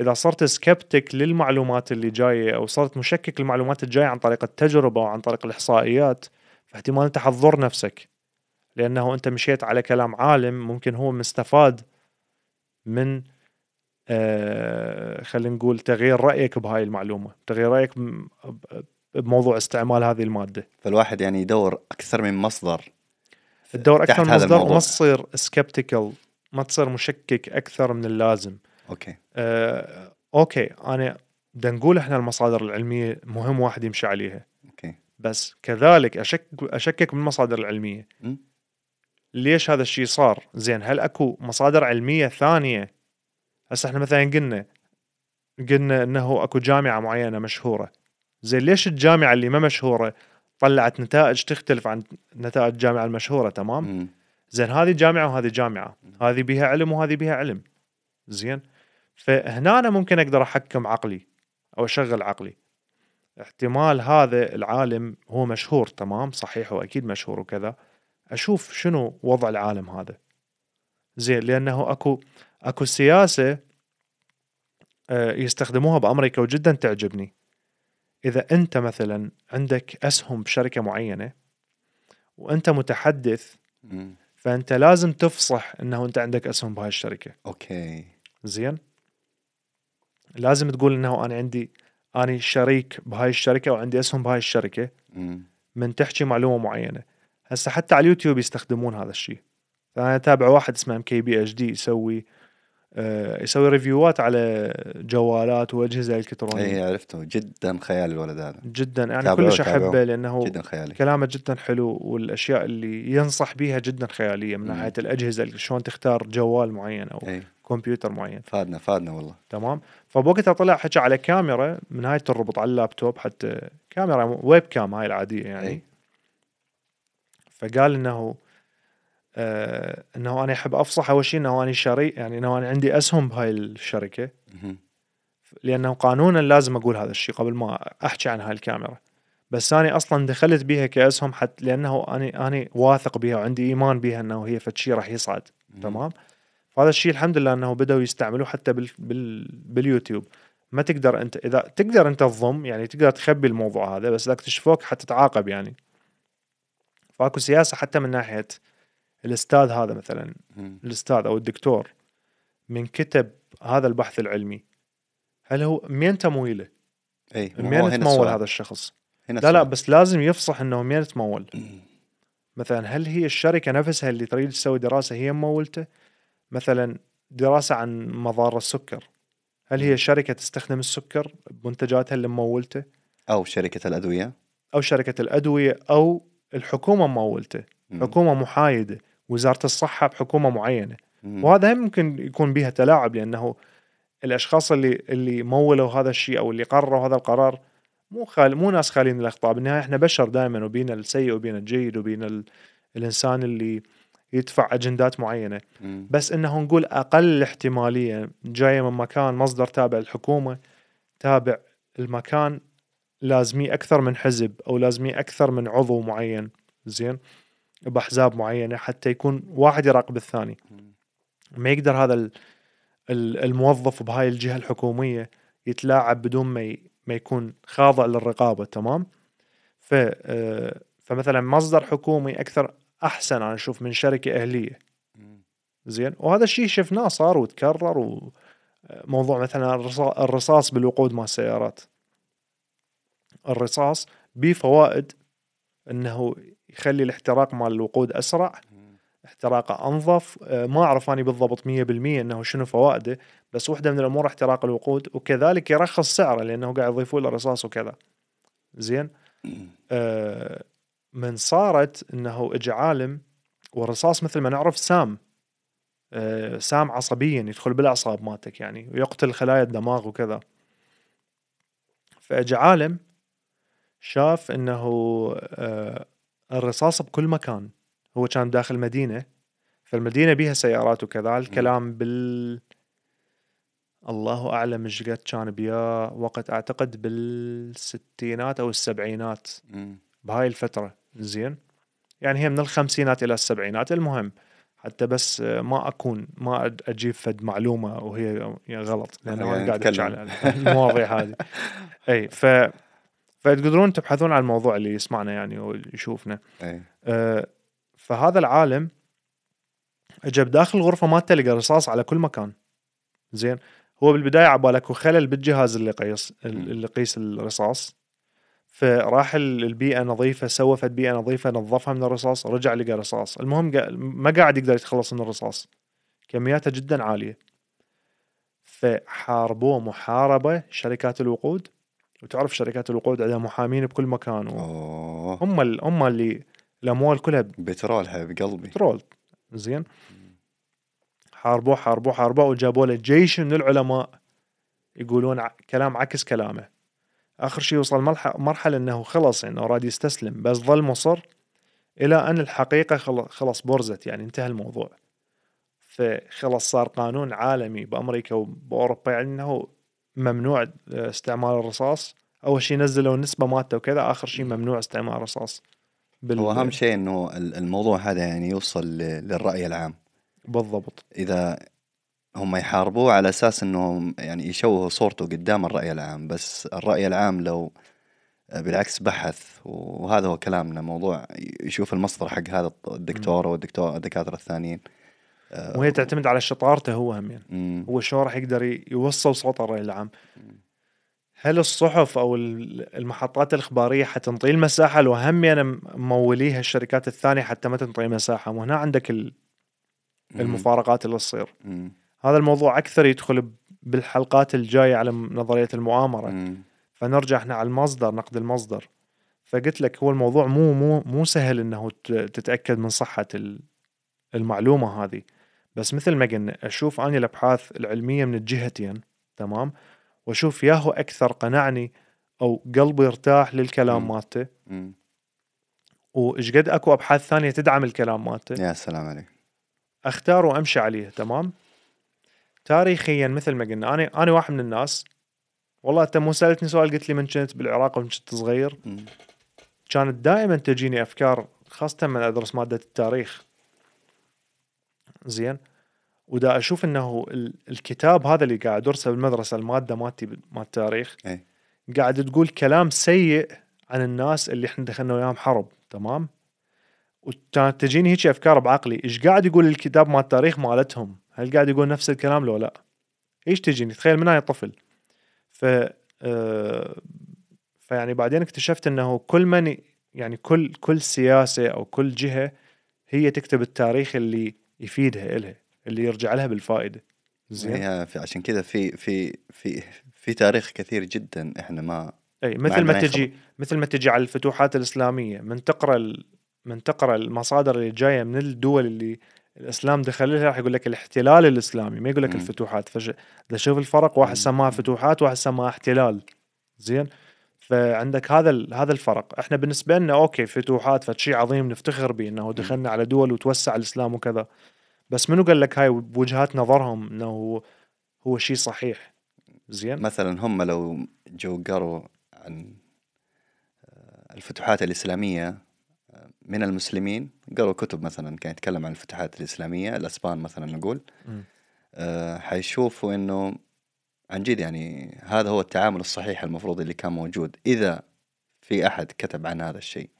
إذا صرت سكبتك للمعلومات اللي جاية أو صرت مشكك للمعلومات الجاية عن طريق التجربة أو عن طريق الإحصائيات فاحتمال أنت حتضر نفسك لأنه أنت مشيت على كلام عالم ممكن هو مستفاد من آه خلينا نقول تغيير رأيك بهاي المعلومة، تغيير رأيك بموضوع استعمال هذه المادة. فالواحد يعني يدور أكثر من مصدر تدور أكثر من مصدر. وما تصير سكبتيكال ما تصير مشكك أكثر من اللازم. okay آه، okay أنا بدنا نقول إحنا المصادر العلمية مهم واحد يمشي عليها okay بس كذلك أشكك اشكك بالمصادر العلمية مم. ليش هذا الشيء صار زين هل أكو مصادر علمية ثانية هسه إحنا مثلا قلنا قلنا إنه أكو جامعة معينة مشهورة زين ليش الجامعة اللي ما مشهورة طلعت نتائج تختلف عن نتائج الجامعة المشهورة؟ تمام. زين هذه جامعة وهذه جامعة هذه بها علم وهذه بها علم. زين؟ فهنا أنا ممكن أقدر أحكم عقلي أو أشغل عقلي. احتمال هذا العالم هو مشهور تمام؟ صحيح هو أكيد مشهور وكذا. أشوف شنو وضع العالم هذا. زين لأنه أكو أكو سياسة آه، يستخدموها بأمريكا وجدا تعجبني. إذا أنت مثلا عندك أسهم بشركة معينة وأنت متحدث مم. فأنت لازم تفصح إنه أنت عندك أسهم بهاي الشركة. أوكي. زين؟ لازم تقول إنه أنا عندي اني شريك بهاي الشركة وعندي أسهم بهاي الشركة مم. من تحكي معلومة معينة. هسه حتى على اليوتيوب يستخدمون هذا الشيء. أنا أتابع واحد اسمه ام كي بي اتش دي يسوي يسوي review ات على جوالات واجهزه الكترونيه إيه عرفته. جدا خيال الولد هذا. جدا. يعني كلش. أحبه لأنه جدا خيالي. كلامه جدا حلو والأشياء اللي ينصح بيها جدا خيالية من. ناحية الأجهزة شلون تختار جوال معين أو إيه. كمبيوتر معين. فادنا فادنا والله. تمام. فبوقتها طلع حكى على كاميرا من هاي تربط على اللابتوب حتى كاميرا ويب كام هاي العادية يعني. أي. فقال إنه آه إنه أنا أحب أفصح أول شيء إنه أنا شريك يعني إنه أنا عندي أسهم بهاي الشركة. لأنه قانونا لازم أقول هذا الشيء قبل ما أحكي عن هاي الكاميرا. بس أنا أصلا دخلت بيها كأسهم حتى لأنه أنا أنا واثق بها وعندي إيمان بها إنه هي فد شيء راح يصعد. تمام؟ فهذا الشيء الحمد لله إنه بدأوا يستعملوه حتى بال بال باليوتيوب. ما تقدر أنت إذا تقدر أنت تضم يعني تقدر تخبي الموضوع هذا بس إذا اكتشفوك حتتعاقب يعني. فاكو سياسة حتى من ناحية الأستاذ هذا مثلا. الأستاذ أو الدكتور من كتب هذا البحث العلمي هل هو مين تمويله؟ اي هنا تمول. هذا الشخص؟ هنا لا لا. بس لازم يفصح إنه مين تمول مثلا هل هي الشركة نفسها اللي تريد تسوي دراسة هي ممولته؟ مثلا دراسة عن مضار السكر هل هي شركة تستخدم السكر بمنتجاتها اللي ممولته؟ أو شركة الأدوية أو شركة الأدوية أو الحكومة ممولته، مم. حكومة محايدة، وزارة الصحة بحكومة معينة،. وهذا هم ممكن يكون بها تلاعب لأنه الأشخاص اللي اللي مولوا هذا الشيء أو اللي قرروا هذا القرار مو خال مو ناس خالين من الأخطاء. بالنهاية إحنا بشر دائما وبينا السيء وبينا الجيد وبينا ال... الإنسان اللي يدفع أجندات معينة. مم. بس إنه نقول أقل احتمالية جاية من مكان مصدر تابع الحكومة تابع المكان لازميه أكثر من حزب أو لازميه أكثر من عضو معين. زين؟ بأحزاب معينة حتى يكون واحد يراقب الثاني. ما يقدر هذا ال- ال- الموظف بهاي الجهة الحكومية يتلاعب بدون ما ما يكون خاضع للرقابة تمام؟ ف آه، فمثلا مصدر حكومي أكثر أحسن أنا أشوف من شركة أهلية. زين؟ وهذا الشيء شفناه صار وتكرر وموضوع مثلا الرصا- الرصاص بالوقود مال السيارات. الرصاص به فوائد إنه يخلي الاحتراق مال الوقود أسرع احتراقه أنظف. آه، ما أعرف أني بالضبط 100% إنه شنو فوائده بس واحدة من الأمور احتراق الوقود وكذلك يرخص سعره لأنه قاعد يضيفوا له رصاص وكذا. زين؟ آه، من صارت إنه اجى عالم والرصاص مثل ما نعرف سام. آه، سام عصبيا يدخل بالأعصاب مالتك يعني ويقتل خلايا الدماغ وكذا. فاجى عالم شاف إنه آه، الرصاص بكل مكان. هو كان داخل مدينة فالمدينة بيها سيارات وكذا الكلام بال الله أعلم إيش قد كان بيا وقت أعتقد بالستينات أو السبعينات. بهاي الفترة. زين؟ يعني هي من الخمسينات إلى السبعينات. المهم حتى بس ما أكون ما أجيب فد معلومة وهي يعني غلط يعني أنا قاعد أحكي نتكلم. على المواضيع هذه. أي ف فتقدرون تبحثون عن الموضوع اللي يسمعنا يعني ويشوفنا. إي. آه، فهذا العالم اجى بداخل الغرفة مالته لقى رصاص على كل مكان. زين. هو بالبداية عبالك خلل بالجهاز اللي قيس اللي يقيس الرصاص. فراح ال- البيئة نظيفة سوى فد بيئة نظيفة نظفها من الرصاص رجع لقى رصاص. المهم ما قاعد يقدر يتخلص من الرصاص. كمياته جدا عالية. فحاربوه محاربة شركات الوقود. وتعرف شركات الوقود عندها محامين بكل مكان أوه. هم ال- هم اللي الأموال كلها بترول حبيب قلبي بترول زين. حاربوه حاربوه حاربوه وجابوا له جيش من العلماء يقولون ع- كلام عكس كلامه. آخر شيء وصل ملح- مرحلة إنه خلص إنه راد يستسلم بس ظل مصر إلى أن الحقيقة خل- خلص برزت يعني انتهى الموضوع. فخلص صار قانون عالمي بأمريكا وبأوروبا يعني إنه ممنوع استعمال الرصاص. أول شيء نزلوا النسبة مالته وكذا آخر شيء ممنوع استعمال الرصاص. بال... هو أهم شيء إنه ال- الموضوع هذا يعني يوصل للرأي العام. بالضبط. إذا هم يحاربوه على أساس إنهم يعني يشوهوا صورته قدام الرأي العام. بس الرأي العام لو بالعكس بحث وهذا هو كلامنا موضوع يشوف المصدر حق هذا الدكتور والدكتور الدكاترة الثانيين. آه، وهي تعتمد على شطارته هو هم يعني. هو شلون راح يقدر يوصل صوت الرأي العام. هل الصحف أو ال- المحطات الإخبارية حتنطي المساحة؟ لو هم يعني موليها الشركات الثانية حتى ما تنطي مساحه وهنا عندك. المفارقات اللي تصير. هذا الموضوع أكثر يدخل بالحلقات الجاية على نظرية المؤامرة. مم. فنرجع إحنا على المصدر نقد المصدر. فقلت لك هو الموضوع مو مو مو سهل إنه تتأكد من صحة ال- المعلومة هذه. بس مثل ما قلنا أشوف أني الأبحاث العلمية من الجهتين تمام؟ وأشوف ياهو أكثر قنعني أو قلبي يرتاح للكلام. مالته. وإيش قد أكو أبحاث ثانية تدعم الكلام مالته. يا سلام عليك. أختار وأمشي عليه تمام؟ تاريخيا مثل ما قلنا أنا أنا واحد من الناس. والله أنت مو سألتني سؤال قلت لي من كنت بالعراق ومن كنت صغير. مم. كانت دائما تجيني أفكار خاصة من أدرس مادة التاريخ. زين. ودا أشوف إنه ال- الكتاب هذا اللي قاعد ادرسه بالمدرسة المادة مالتي مال التاريخ إي. قاعد تقول كلام سيء عن الناس اللي إحنا دخلنا وياهم حرب تمام؟ وكانت تجيني هيك أفكار بعقلي إيش قاعد يقول الكتاب مال التاريخ مالتهم؟ هل قاعد يقول نفس الكلام لو لا؟ إيش تجيني؟ تخيل من هاي طفل ف آه، فيعني بعدين اكتشفت إنه كل من يعني كل كل سياسة أو كل جهة هي تكتب التاريخ اللي يفيدها إلها اللي يرجع لها بالفائدة. زين؟ عشان كذا في في في في تاريخ كثير جدا إحنا ما أي مثل ما أي تجي مثل ما تجي على الفتوحات الإسلامية من تقرأ ال... من تقرأ المصادر اللي جاية من الدول اللي الإسلام دخل لها راح يقول لك الاحتلال الإسلامي ما يقول لك. الفتوحات. فش شوف الفرق واحد. سماها فتوحات واحد سماها احتلال. زين؟ فعندك هذا. هذا الفرق إحنا بالنسبة لنا okay فتوحات فشيء عظيم نفتخر به إنه دخلنا على دول وتوسع الإسلام وكذا بس منو قال لك هاي بوجهات نظرهم إنه هو, شيء صحيح زين مثلا هم لو جو قروا عن آه، الفتوحات الإسلامية آه، من المسلمين قروا كتب مثلا كان يتكلم عن الفتوحات الإسلامية الأسبان مثلا نقول. آه، حيشوفوا إنه عن جد يعني هذا هو التعامل الصحيح المفروض اللي كان موجود إذا في أحد كتب عن هذا الشيء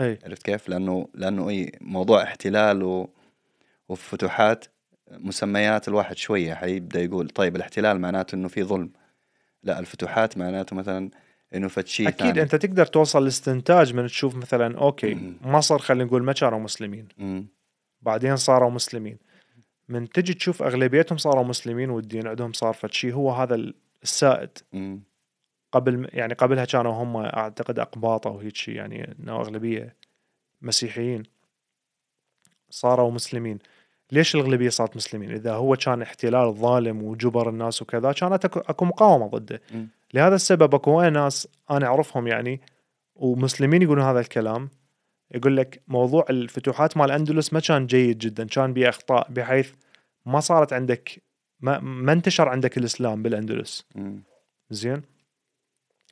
أي عرفت كيف؟ لأنه لأنه أي موضوع احتلال و وفتوحات مسميات الواحد شوية حيبدأ يقول طيب الاحتلال معناته إنه في ظلم لا الفتوحات معناته مثلا إنه فتشي أكيد ثاني. أنت تقدر توصل لاستنتاج من تشوف مثلا أوكي مم. مصر خلينا نقول ما كانوا مسلمين مم. بعدين صاروا مسلمين من تجي تشوف أغلبيتهم صاروا مسلمين والدين عندهم صار فد شيء هو هذا السائد مم. قبل يعني قبلها كانوا هم أعتقد أقباط أو هيك شيء يعني إنه أغلبية مسيحيين صاروا مسلمين ليش الأغلبية صارت مسلمين إذا هو كان احتلال ظالم وجبر الناس وكذا كانت اكو, أكو مقاومة ضده مم. لهذا السبب أكو ناس أنا أعرفهم يعني ومسلمين يقولون هذا الكلام يقول لك موضوع الفتوحات مال الاندلس ما كان جيد جدا كان به اخطاء بحيث ما صارت عندك ما, ما انتشر عندك الإسلام بالأندلس. زين؟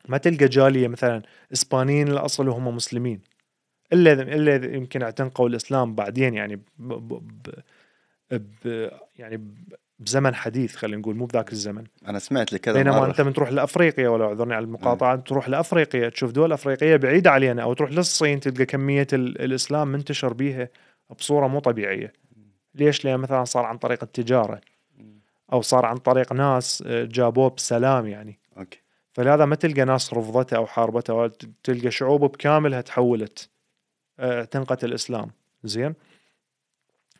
ما تلقى جالية مثلا إسبانيين الاصل وهم مسلمين. إلا إلا يمكن اعتنقوا الإسلام بعدين يعني ب ب ب ب يعني ب- بزمن حديث خلينا نقول مو بذاك الزمن. أنا سمعت لكذا بينما مرة. أنت من تروح لأفريقيا ولا أعذرني على المقاطعة تروح لأفريقيا تشوف دول أفريقية بعيدة علينا أو تروح للصين تلقى كمية ال- الإسلام منتشر بيها بصورة مو طبيعية. ليش؟ لأن مثلا صار عن طريق التجارة أو صار عن طريق ناس آه، جابوه بسلام يعني. أوكي. فلهذا ما تلقى ناس رفضته أو حاربته تلقى شعوب بكاملها تحولت آه، اعتنقت الإسلام. زين؟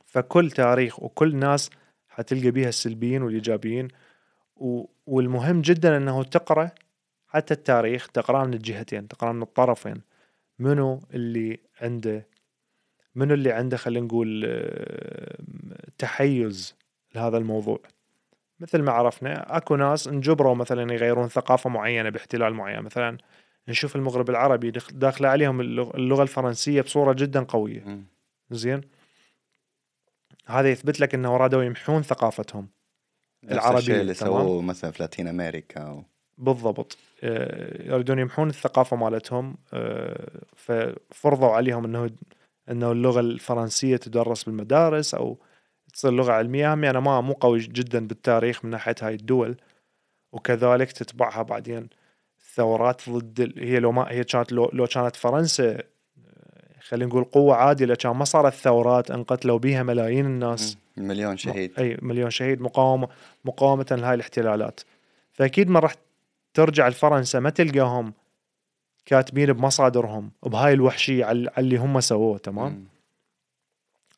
فكل تاريخ وكل ناس حتلقى بيها السلبيين والإيجابيين. والمهم جدا إنه تقرأ حتى التاريخ تقرأه من الجهتين تقرأه من الطرفين. منو اللي عنده منو اللي عنده خلينا نقول آه، تحيز لهذا الموضوع؟ مثل ما عرفنا أكو ناس انجبروا مثلا يغيرون ثقافة معينة باحتلال معين. مثلا نشوف المغرب العربي داخلة عليهم اللغ- اللغة الفرنسية بصورة جدا قوية. زين؟ هذا يثبت لك إنه رادوا يمحون ثقافتهم. نفس العربية، الشيء اللي. سووه مثلا في لاتين أمريكا و... بالضبط. آه، يريدون يمحون الثقافة مالتهم. آه، ففرضوا عليهم انه إنه اللغة الفرنسية تدرس بالمدارس أو تصير لغة علمية. هم أنا ما مو قوي جدا بالتاريخ من ناحية هاي الدول. وكذلك تتبعها بعدين ثورات ضد هي لو ما هي كانت لو, لو كانت فرنسا خلينا نقول قوة عادلة كان ما صارت ثورات انقتلوا بيها ملايين الناس. مليون شهيد. أي مليون شهيد مقاومة مقاومة لهاي الاحتلالات. فأكيد ما راح ترجع لفرنسا ما تلقاهم كاتبين بمصادرهم بهاي الوحشية على اللي هم سووه تمام؟ مم.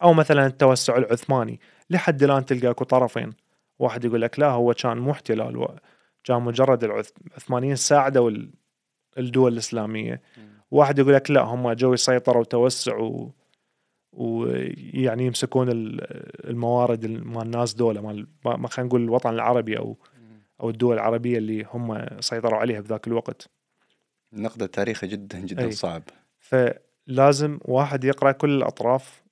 أو مثلا التوسع العثماني لحد الآن تلقى أكو طرفين. واحد يقول لك لا هو كان مو احتلال كان مجرد العث- العثمانيين ساعدوا ال- الدول الإسلامية. واحد يقول لك لا هم جو يسيطروا وتوسعوا ويعني يمسكون ال- الموارد ال- مال الناس دولة مال ما خلينا نقول الوطن العربي أو أو الدول العربية اللي هم سيطروا عليها بذاك الوقت. النقد التاريخي جدا جدا أي. صعب. فلازم واحد يقرأ كل الأطراف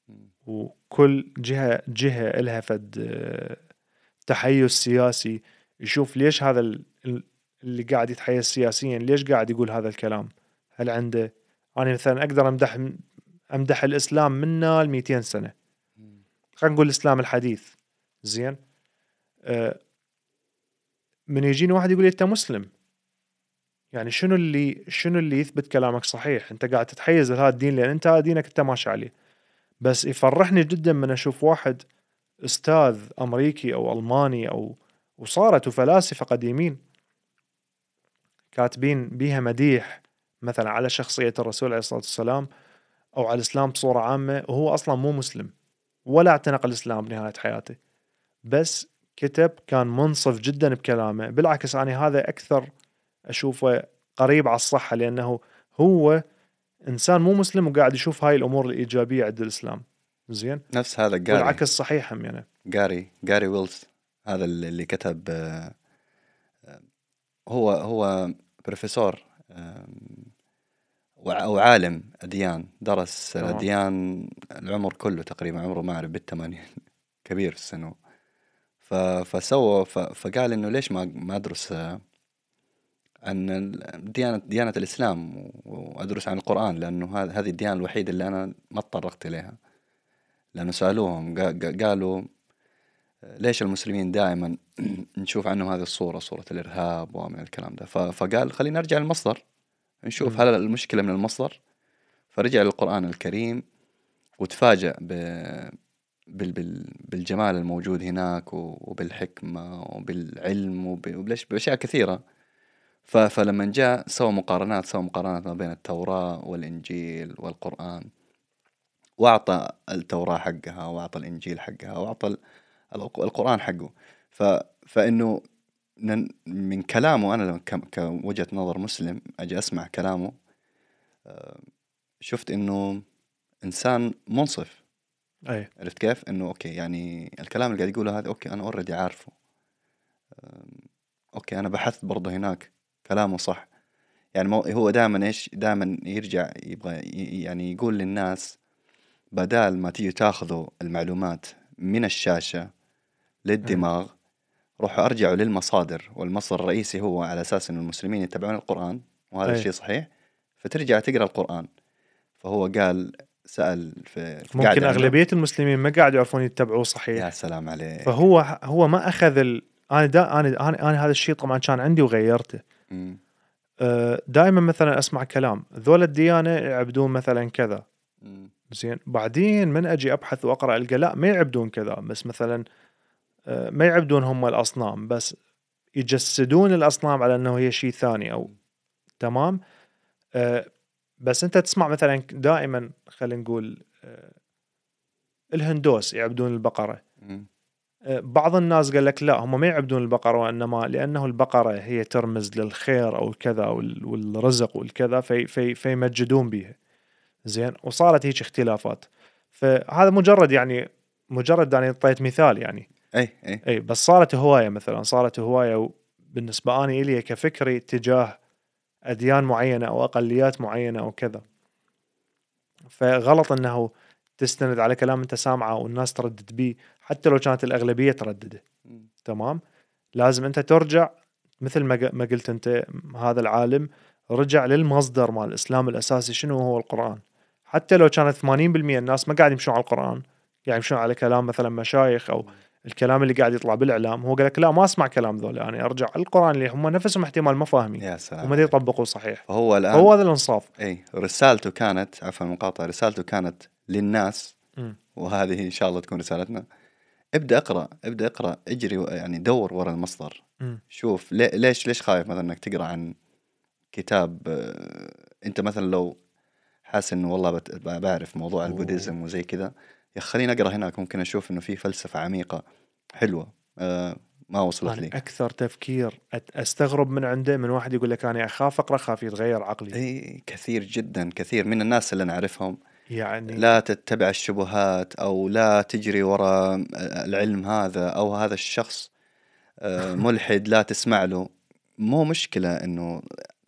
وكل جهة جهة لها فد آه، تحيز سياسي يشوف ليش هذا ال- ال- اللي قاعد يتحيز سياسيا ليش قاعد يقول هذا الكلام. هل عنده أنا مثلا أقدر امدح أمدح الإسلام منا ل 200 سنة. خلينا نقول الإسلام الحديث. زين؟ آه، من يجيني واحد يقول لي أنت مسلم. يعني شنو اللي شنو اللي يثبت كلامك صحيح؟ أنت قاعد تتحيز لهذا الدين لأن انت هذا دينك أنت ماشي عليه. بس يفرحني جدا من أشوف واحد أستاذ أمريكي أو ألماني أو وصارت فلاسفة قديمين كاتبين بيها مديح. مثلا على شخصية الرسول عليه الصلاة والسلام أو على الإسلام بصورة عامة وهو أصلا مو مسلم ولا اعتنق الإسلام بنهايه حياته. بس كتب كان منصف جدا بكلامه بالعكس أنا هذا أكثر أشوفه قريب على الصحة لأنه هو إنسان مو مسلم وقاعد يشوف هاي الأمور الإيجابية عند الإسلام. زين؟ نفس هذا جاري والعكس صحيح هم يعني. جاري جاري ويلز هذا اللي كتب آه، هو هو بروفيسور آم، وع- أو عالم أديان درس تمام. الاديان العمر كله تقريبا عمره ما أعرف بالثمانين. كبير في السن ف فسوى فقال إنه ليش ما ما أدرس؟ عن ال- ديانة ديانة الإسلام وأدرس عن القرآن لأنه هذ- هذه الديانة الوحيدة اللي أنا ما تطرقت إليها. لأنه سألوهم قا- قا- قالوا ليش المسلمين دائما نشوف عنهم هذه الصورة صورة الإرهاب ومن الكلام ده. فقال خلينا نرجع للمصدر. نشوف. هل المشكلة من المصدر. فرجع للقرآن الكريم وتفاجأ ب... بال... بال... بالجمال الموجود هناك وبالحكمة وبالعلم وب... وبالأش- بأشياء كثيرة. ف... فلما جاء سوى مقارنات سوى مقارنات ما بين التوراة والإنجيل والقرآن وأعطى التوراة حقها وأعطى الإنجيل حقها وأعطى ال- الق- القرآن حقه. ف... فإنه من كلامه أنا لما كوجهة نظر مسلم أجي أسمع كلامه آه، شفت إنه إنسان منصف. أي. عرفت كيف؟ إنه okay يعني الكلام اللي قاعد يقوله هذا okay أنا already عارفه. okay أنا بحثت برضه هناك كلامه صح. يعني هو دائما إيش؟ دائما يرجع يبغى يعني يقول للناس بدال ما تيجي تاخذوا المعلومات من الشاشة للدماغ روحوا ارجعوا للمصادر والمصدر الرئيسي هو على أساس انه المسلمين يتبعون القرآن وهذا. الشيء صحيح فترجع تقرأ القرآن فهو قال سأل في ممكن. أغلبية المسلمين ما قاعد يعرفون يتبعوه صحيح يا سلام عليك فهو هو ما أخذ ال... أنا دا أنا أنا, أنا هذا الشيء طبعا كان عندي وغيرته مم. دائما مثلا أسمع كلام ذول الديانة يعبدون مثلا كذا. زين بعدين من أجي أبحث وأقرأ ألقى لا ما يعبدون كذا بس مثلا آه، ما يعبدون هم الأصنام بس يجسدون الأصنام على إنه هي شيء ثاني أو تمام؟ آه، بس أنت تسمع مثلا دائما خلينا نقول آه، الهندوس يعبدون البقرة. آه، بعض الناس قال لك لا هم ما يعبدون البقرة وإنما لأنه البقرة هي ترمز للخير أو الكذا وال- والرزق والكذا في في فيمجدون بها زين؟ وصارت هيك اختلافات. فهذا مجرد يعني مجرد يعني اعطيت مثال يعني. إي إي. إي بس صارت هواية مثلا صارت هواية بالنسبة أني إلي كفكري تجاه أديان معينة أو أقليات معينة أو كذا. فغلط إنه تستند على كلام أنت سامعه والناس تردد بيه حتى لو كانت الأغلبية تردده. تمام؟ لازم أنت ترجع مثل ما قلت أنت هذا العالم رجع للمصدر مال الإسلام الأساسي شنو هو القرآن؟ حتى لو كانت 80% الناس ما قاعد يمشون على القرآن قاعد يمشون على كلام مثلا مشايخ أو الكلام اللي قاعد يطلع بالإعلام هو قال لك لا ما أسمع كلام ذولا يعني أرجع القرآن اللي هم نفسهم احتمال ما فاهمين. يا سلام. وما يطبقوا صحيح. فهو الآن هو هذا الإنصاف. إي رسالته كانت عفوا المقاطعة رسالته كانت للناس مم. وهذه إن شاء الله تكون رسالتنا. ابدأ اقرأ ابدأ اقرأ اجري يعني دور ورا المصدر. مم. شوف لي- ليش ليش خايف مثلا إنك تقرأ عن كتاب آه، أنت مثلا لو حاسس إنه والله بعرف موضوع البوديزم وزي كذا يا خليني أقرأ هناك ممكن أشوف إنه في فلسفة عميقة حلوة. آه، ما وصلت لي. أكثر تفكير أستغرب من عنده من واحد يقول لك أنا اخاف اقرا خاف يتغير عقلي. إي كثير جدا كثير من الناس اللي نعرفهم. يعني لا تتبع الشبهات أو لا تجري وراء العلم هذا أو هذا الشخص. آه، ملحد لا تسمع له. مو مشكلة إنه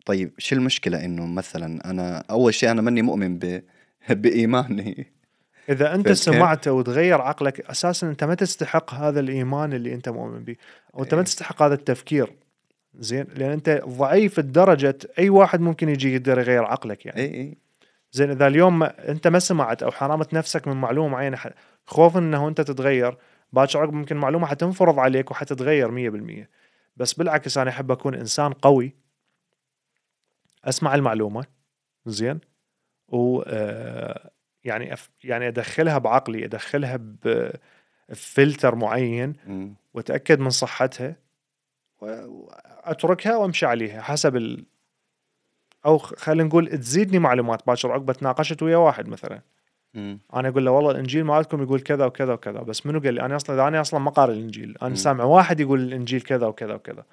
طيب شو المشكلة إنه مثلا أنا أول شيء أنا ماني مؤمن ب بإيماني. إذا أنت؟ سمعته وتغير عقلك أساسا أنت ما تستحق هذا الإيمان اللي أنت مؤمن به أو أنت ما إيه. تستحق هذا التفكير. زين لأن أنت ضعيف لدرجه أي واحد ممكن يجي يقدر يغير عقلك يعني. اي اي زين إذا اليوم ما أنت ما سمعت أو حرمت نفسك من معلومة معينه خوفا إنه أنت تتغير باكر عقب ممكن معلومة حتنفرض عليك وحتتغير 100% بس بالعكس أنا أحب أكون إنسان قوي. أسمع المعلومة زين. و آه، يعني أف يعني أدخلها بعقلي أدخلها بفلتر معين. وأتأكد من صحتها وأتركها وأمشي عليها حسب ال أو خلينا نقول تزيدني معلومات باكر عقبة تناقشت ويا واحد مثلا مم. أنا أقول له والله الإنجيل مالتكم يقول كذا وكذا وكذا بس منو قال لي أنا أصلا أنا أصلا ما قارئ الإنجيل أنا مم. سامع واحد يقول الإنجيل كذا وكذا وكذا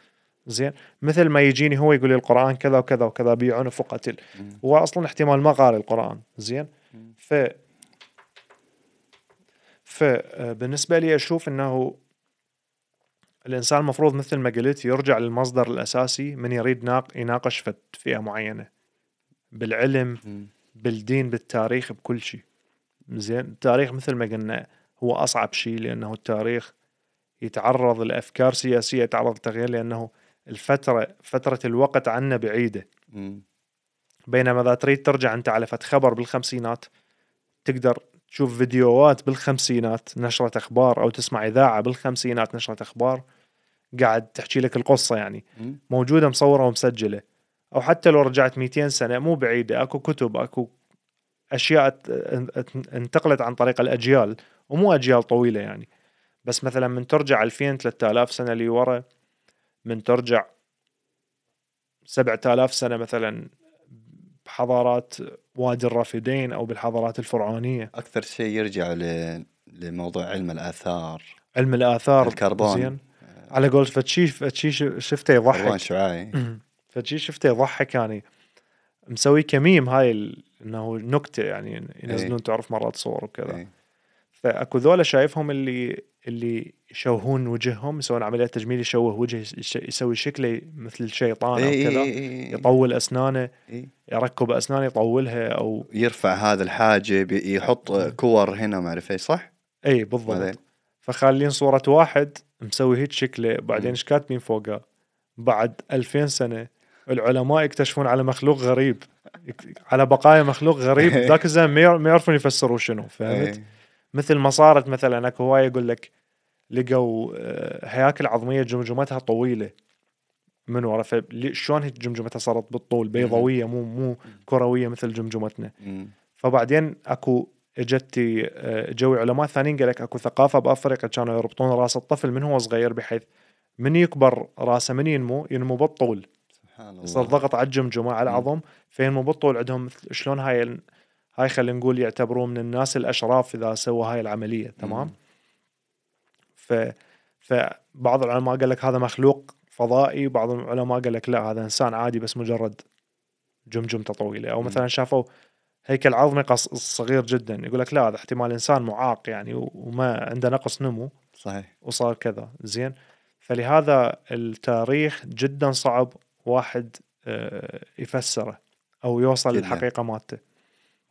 زين مثل ما يجيني هو يقول لي القرآن كذا وكذا وكذا بيع عنف وقتل. هو أصلا احتمال ما قارئ القرآن زين. ف فبالنسبه لي أشوف إنه الإنسان المفروض مثل ما قلت يرجع للمصدر الأساسي من يريد ناق يناقش فت فئة معينة بالعلم. بالدين بالتاريخ بكل شيء زين التاريخ مثل ما قلنا هو أصعب شيء لأنه التاريخ يتعرض لأفكار سياسية يتعرض لتغيير لأنه الفترة فترة الوقت عنا بعيدة مم. بينما إذا تريد ترجع أنت على فت خبر بالخمسينات تقدر تشوف فيديوهات بالخمسينات نشرة أخبار أو تسمع إذاعة بالخمسينات نشرة أخبار قاعد تحكي لك القصة يعني. مم. موجودة مصورة ومسجلة. أو حتى لو رجعت 200 سنة مو بعيدة أكو كتب ت- ت- انتقلت عن طريق الأجيال ومو أجيال طويلة يعني. بس مثلا من ترجع 2000 3000 سنة اللي ورا من ترجع 7000 سنة مثلا بحضارات وادي الرافدين أو بالحضارات الفرعونية. أكثر شيء يرجع ل... لموضوع علم الآثار. علم الآثار الكربون. زين. على قول فتشي فتشي شفته كربون يضحك شعاعي فشي شفته يضحك يعني. مسوي كميم هاي ال... إنه نكتة يعني ينزلون تعرف مرات صور وكذا. إيه. فأكو ذولا شايفهم اللي اللي يشوهون وجههم يسوون عمليات تجميل يشوه وجهه يسوي شكله مثل الشيطان أو كذا يطول أسنانه. يركب أسنانه يطولها أو يرفع هذا الحاجب يحط كور هنا ما أعرف إيش صح؟ إي؟ بالضبط فخالين صورة واحد مسوي هيك شكله بعدين. إيش كاتبين فوقه بعد 2000 سنة العلماء يكتشفون على مخلوق غريب على بقايا مخلوق غريب ذاك الزمان ما يعر- ما يعرفون يفسروا شنو فهمت. مثل ما صارت مثلا اكو هواي يقول لك لقوا آه، هياكل عظمية جمجمتها طويلة من ورا. فلي- شلون هيك جمجمتها صارت بالطول؟ بيضاوية مو مو كروية مثل جمجمتنا. فبعدين اكو اجتي آه، جوي علماء ثانيين قال لك اكو ثقافة بأفريقيا كانوا يربطون رأس الطفل من هو صغير بحيث من يكبر رأسه من ينمو ينمو بالطول. سبحان يصير الله ضغط على الجمجمة على. العظم فينمو بالطول. عندهم شلون هاي هاي خلينا نقول يعتبروه من الناس الأشراف إذا سوى هاي العملية تمام. ف فبعض العلماء قال لك هذا مخلوق فضائي بعض العلماء قال لك لا هذا إنسان عادي بس مجرد جمجمته طويلة. أو. مثلا شافوا هيكل عظمي صغير جدا يقول لك لا هذا احتمال إنسان معاق يعني وما عنده نقص نمو. صحيح. وصار كذا. زين. فلهذا التاريخ جدا صعب واحد آه، يفسره أو يوصل. للحقيقة مالته.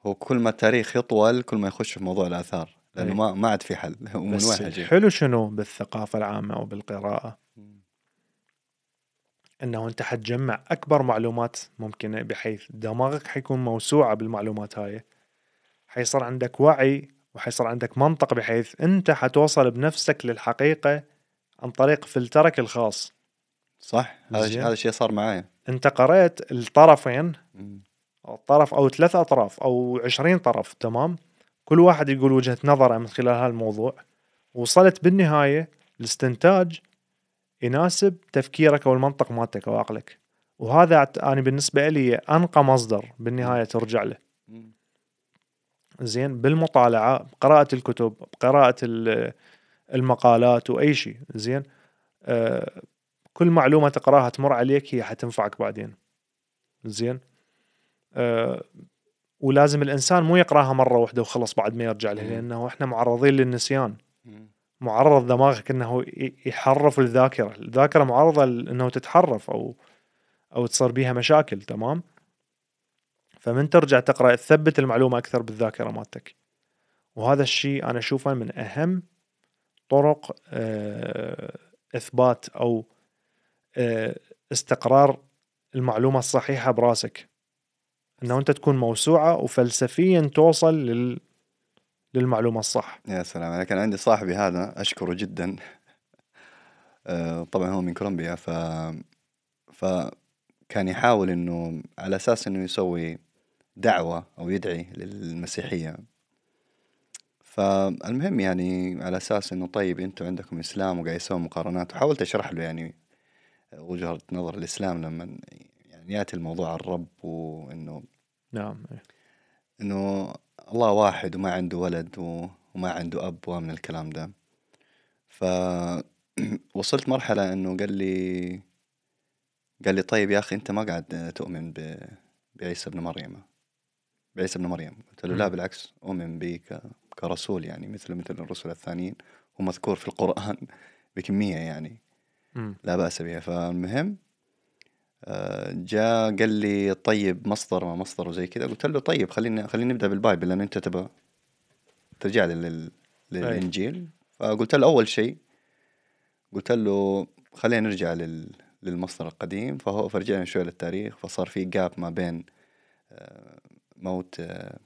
هو كل ما التاريخ يطول كل ما يخش في موضوع الآثار. لأنه إيه. ما ما عاد في حل ومن بس الحلو شنو بالثقافة العامة أو بالقراءة؟ إنه أنت حتجمع أكبر معلومات ممكنة بحيث دماغك حيكون موسوعة بالمعلومات هاي. حيصير عندك وعي وحيصير عندك منطق بحيث أنت حتوصل بنفسك للحقيقة عن طريق فلترك الخاص. صح هذا هذا الشيء صار معايا. أنت قرأت الطرفين مم. أو طرف أو ثلاث أطراف أو عشرين طرف تمام؟ كل واحد يقول وجهة نظره من خلال هذا الموضوع وصلت بالنهاية لاستنتاج يناسب تفكيرك أو المنطق مالتك أو عقلك. وهذا أنا بالنسبة لي أنقى مصدر بالنهاية ترجع له. زين بالمطالعة بقراءة الكتب بقراءة ال- المقالات وأي شيء. زين آه كل معلومة تقراها تمر عليك هي حتنفعك بعدين. زين آه ولازم الإنسان مو يقراها مرة واحدة وخلص بعد ما يرجع لها. لأنه إحنا معرضين للنسيان. معرض دماغك إنه يحرف الذاكرة. الذاكرة معرضة إنه تتحرف أو أو تصير بيها مشاكل تمام؟ فمن ترجع تقرأ تثبت المعلومة أكثر بالذاكرة مالتك. وهذا الشيء أنا أشوفه من أهم طرق آه، إثبات أو آه، استقرار المعلومة الصحيحة براسك. إنه أنت تكون موسوعة وفلسفيا توصل لل للمعلومة الصح. يا سلام. أنا كان عندي صاحبي هذا أشكره جدا. آه، طبعا هو من كولومبيا ف فكان يحاول إنه على أساس إنه يسوي دعوة أو يدعي للمسيحية. فالمهم يعني على أساس إنه طيب أنتم عندكم إسلام وقاعد يسوي مقارنات وحاولت أشرح له يعني وجهة نظر الإسلام لما ياتي الموضوع عن الرب وإنه نعم إيه. إنه الله واحد وما عنده ولد وما عنده أب ومن الكلام ده فوصلت مرحلة إنه قال لي قال لي طيب يا أخي أنت ما قاعد تؤمن ب... بعيسى ابن مريم بعيسى ابن مريم قلت له لا. بالعكس أؤمن به ك... كرسول يعني مثل مثل الرسل الثانيين ومذكور في القرآن بكمية يعني. لا بأس بها فالمهم جاء قال لي طيب مصدر ما مصدر وزي كذا. قلت له طيب خلينا خلينا نبدأ بالبايبل لأن أنت تبى ترجع لي لل... للإنجيل. فقلت له أول شيء قلت له خلينا نرجع لل... للمصدر القديم. فهو فرجعنا شوي للتاريخ فصار في جاب ما بين آه، موت آه،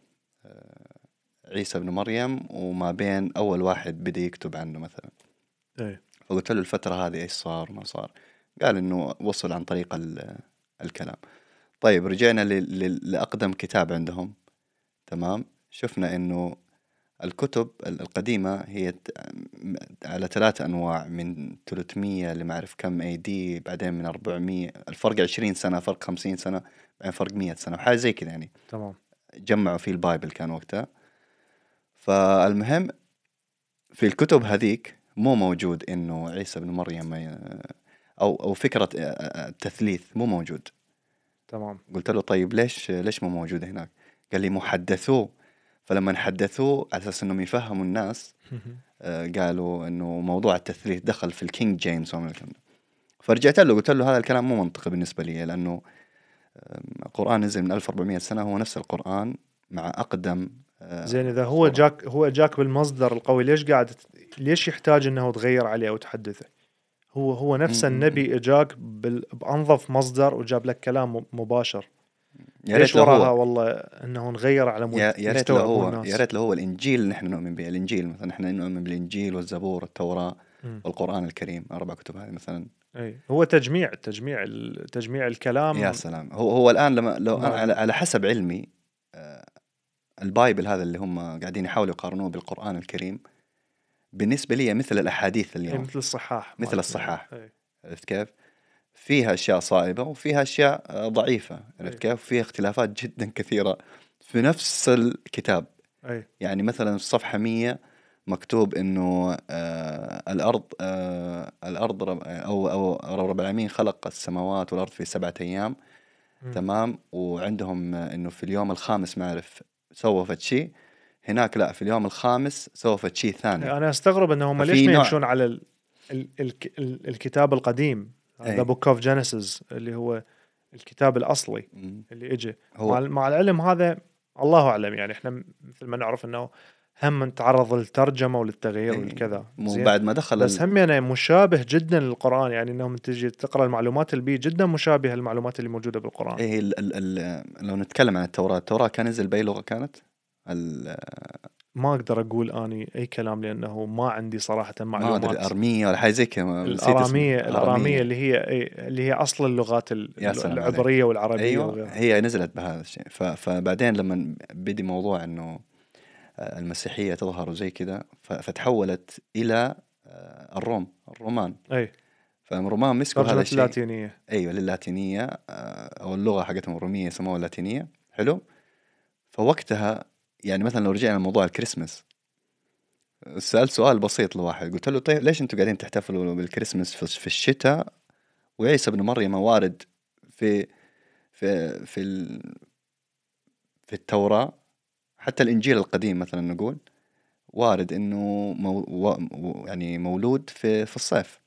آه، عيسى بن مريم وما بين أول واحد بدأ يكتب عنه مثلا. إيه فقلت له الفترة هذه إيش صار وما صار. قال إنه وصل عن طريق ال- الكلام. طيب رجعنا ل- ل- لأقدم كتاب عندهم. تمام؟ شفنا إنه الكتب ال- القديمة هي على ثلاثة أنواع من 300 لما أعرف كم اي دي بعدين من 400 الفرق 20 سنة فرق 50 سنة بعدين فرق 100 سنة وحاجة زي كذا يعني. تمام. جمعوا فيه البايبل كان وقتها. فالمهم في الكتب هذيك مو موجود إنه عيسى بن مريم آه، أو أو فكرة آه، آه، التثليث مو موجود تمام قلت له طيب ليش ليش مو موجود هناك قال لي محدثوه فلما حدثوه على أساس إنهم يفهموا الناس آه، قالوا إنه موضوع التثليث دخل في ال King James الكلام. فرجعت له قلت له هذا الكلام مو منطقي بالنسبة لي لأنه القرآن نزل من 1400 سنة هو نفس القرآن مع أقدم آه، زين إذا هو. جاك هو جاك بالمصدر القوي ليش قاعد ليش يحتاج إنه تغير عليه أو تحدثه؟ هو هو نفس م- م- النبي إجاك بأنظف مصدر وجاب لك كلام م- مباشر. يا ليش وراها هو. والله إنه نغير على مود يا ريت يستوعبوا هو. يا ريت لو هو. الإنجيل اللي نحن نؤمن به. الإنجيل مثلا نحن نؤمن بالإنجيل والزبور والتوراة مم. والقرآن الكريم. أربع كتب هذه مثلا. إي. هو تجميع تجميع تجميع الكلام. يا سلام. هو هو الآن لما لو نعم. أنا على, على حسب علمي آه، ال Bible هذا اللي هم قاعدين يحاولوا يقارنوه بالقرآن الكريم بالنسبة لي مثل الأحاديث اليوم مثل الصحاح مثل. الصحاح. إي. عرفت كيف؟ فيها أشياء صائبة وفيها أشياء آه، ضعيفة عرفت أي. كيف؟ فيها اختلافات جدا كثيرة في نفس الكتاب اي يعني مثلا في صفحة 100 مكتوب إنه آه الأرض آه الأرض رب أو أو رب العالمين خلق السماوات والأرض في سبعة أيام مم. تمام وعندهم إنه في اليوم الخامس ما أعرف سوى شيء هناك لا في اليوم الخامس فد شيء ثاني أنا أستغرب انه هم ففي ليش ما يمشون على ال... ال... ال... ال... الكتاب القديم ذا. Book of Genesis اللي هو الكتاب الأصلي مم. اللي اجى مع, مع العلم هذا الله أعلم يعني إحنا مثل ما نعرف إنه هم نتعرض للترجمة وللتغيير إيه. والكذا مو؟ بعد ما دخل بس هم يعني مشابه جدا للقرآن يعني إنهم تجي تقرأ المعلومات اللي بيه جدا مشابهة للمعلومات اللي موجودة بالقرآن إيه ال ال ال لو نتكلم عن التوراة التوراة كان نزل بأي لغة كانت؟ ما أقدر أقول أني أي كلام لأنه ما عندي صراحة ما أدري معلومات. الأرمية ولا حاجة زي كذا. الأرامية الأرامية. اللي هي إيه، اللي هي أصل اللغات عليك. العبريه والعربية وغيرها. هي نزلت بهذا الشيء. فبعدين لما بدي موضوع إنه آه، المسيحية تظهر وزي كذا فتحولت إلى آه، الروم الرومان. أي. فالرومان مسكوا هذا الشيء. اللاتينيه أيوه للاتينيه آه، أو اللغة حقتهم الرومية يسموها اللاتينية. حلو. فوقتها يعني مثلا لو رجعنا لموضوع الكريسماس سألت سؤال بسيط لواحد قلت له طيب ليش أنتم قاعدين تحتفلوا بالكريسماس في الشتاء؟ وعيسى ابن مريم وارد في في في ال في التوراة حتى الإنجيل القديم مثلا نقول وارد إنه مو و- يعني مولود في في الصيف.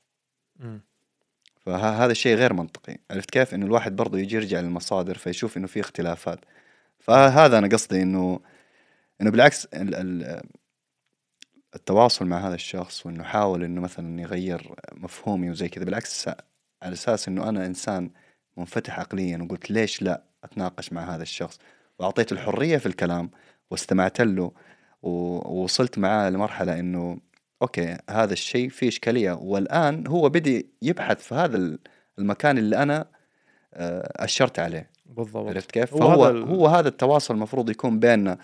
فهذا الشيء غير منطقي. عرفت كيف؟ إنه الواحد برضه يجي يرجع للمصادر فيشوف إنه في اختلافات. فهذا أنا قصدي إنه إنه بالعكس ال ال التواصل مع هذا الشخص وإنه حاول إنه مثلا يغير مفهومي وزي كذا بالعكس على أساس إنه أنا إنسان منفتح عقليا وقلت ليش لا أتناقش مع هذا الشخص؟ واعطيته الحرية في الكلام واستمعت له ووصلت معاه لمرحلة إنه أوكي هذا الشيء فيه إشكالية. والآن هو بدي يبحث في هذا ال- المكان اللي أنا آه، أشرت عليه. بالضبط. عرفت كيف؟ فهو هو هذا التواصل المفروض يكون بيننا.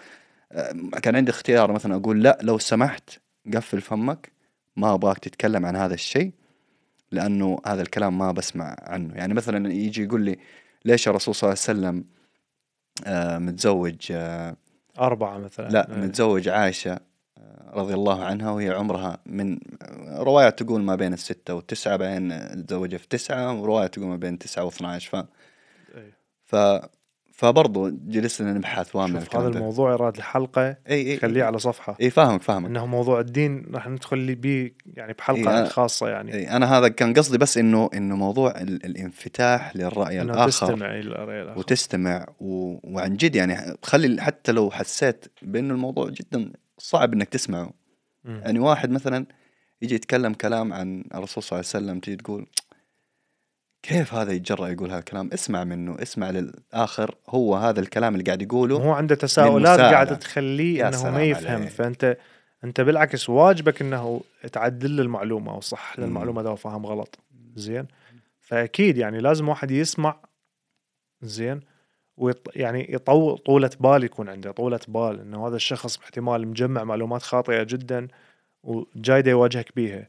كان عندي اختيار مثلا أقول لا لو سمحت قفل فمك ما أبغاك تتكلم عن هذا الشيء لأنه هذا الكلام ما بسمع عنه يعني مثلا يجي يقول لي ليش الرسول صلى الله عليه وسلم آه، متزوج آه، أربعة مثلا لا إيه. متزوج عائشة آه، رضي الله عنها وهي عمرها من روايات تقول ما بين الستة والتسعة بعدين تزوجها في تسعة ورواية تقول ما بين تسعة واثنى عشر ف... إيه. ف... فبرضو جلسنا نبحث وامنا شوف هذا الموضوع يراد الحلقة إي إي خليه على صفحة. إي فاهمك فاهمك. إنه موضوع الدين راح ندخل بيه يعني بحلقة إيه، أنا- خاصة يعني. إي أنا هذا كان قصدي بس إنه إنه موضوع ال... الانفتاح للرأي إنه الآخر. تستمع إلى الرأي الآخر. وتستمع و... وعن جد يعني خلي حتى لو حسيت بانه الموضوع جدا صعب إنك تسمعه. مم. يعني واحد مثلا يجي يتكلم كلام عن الرسول صلى الله عليه وسلم تيجي تقول كيف هذا يتجرأ يقول هذا الكلام اسمع منه اسمع للآخر. هو هذا الكلام اللي قاعد يقوله هو عنده تساؤلات. قاعدة تخليه سلام ما يفهم. عليك. فأنت أنت بالعكس واجبك إنه تعدل المعلومة أو صح. المعلومة ده فهم غلط. زين؟ فأكيد يعني لازم واحد يسمع. زين؟ ويط... يعني يطول طولة بال يكون عنده طولة بال. إنه هذا الشخص احتمال مجمع معلومات خاطئة جدا وجاي يواجهك بيها.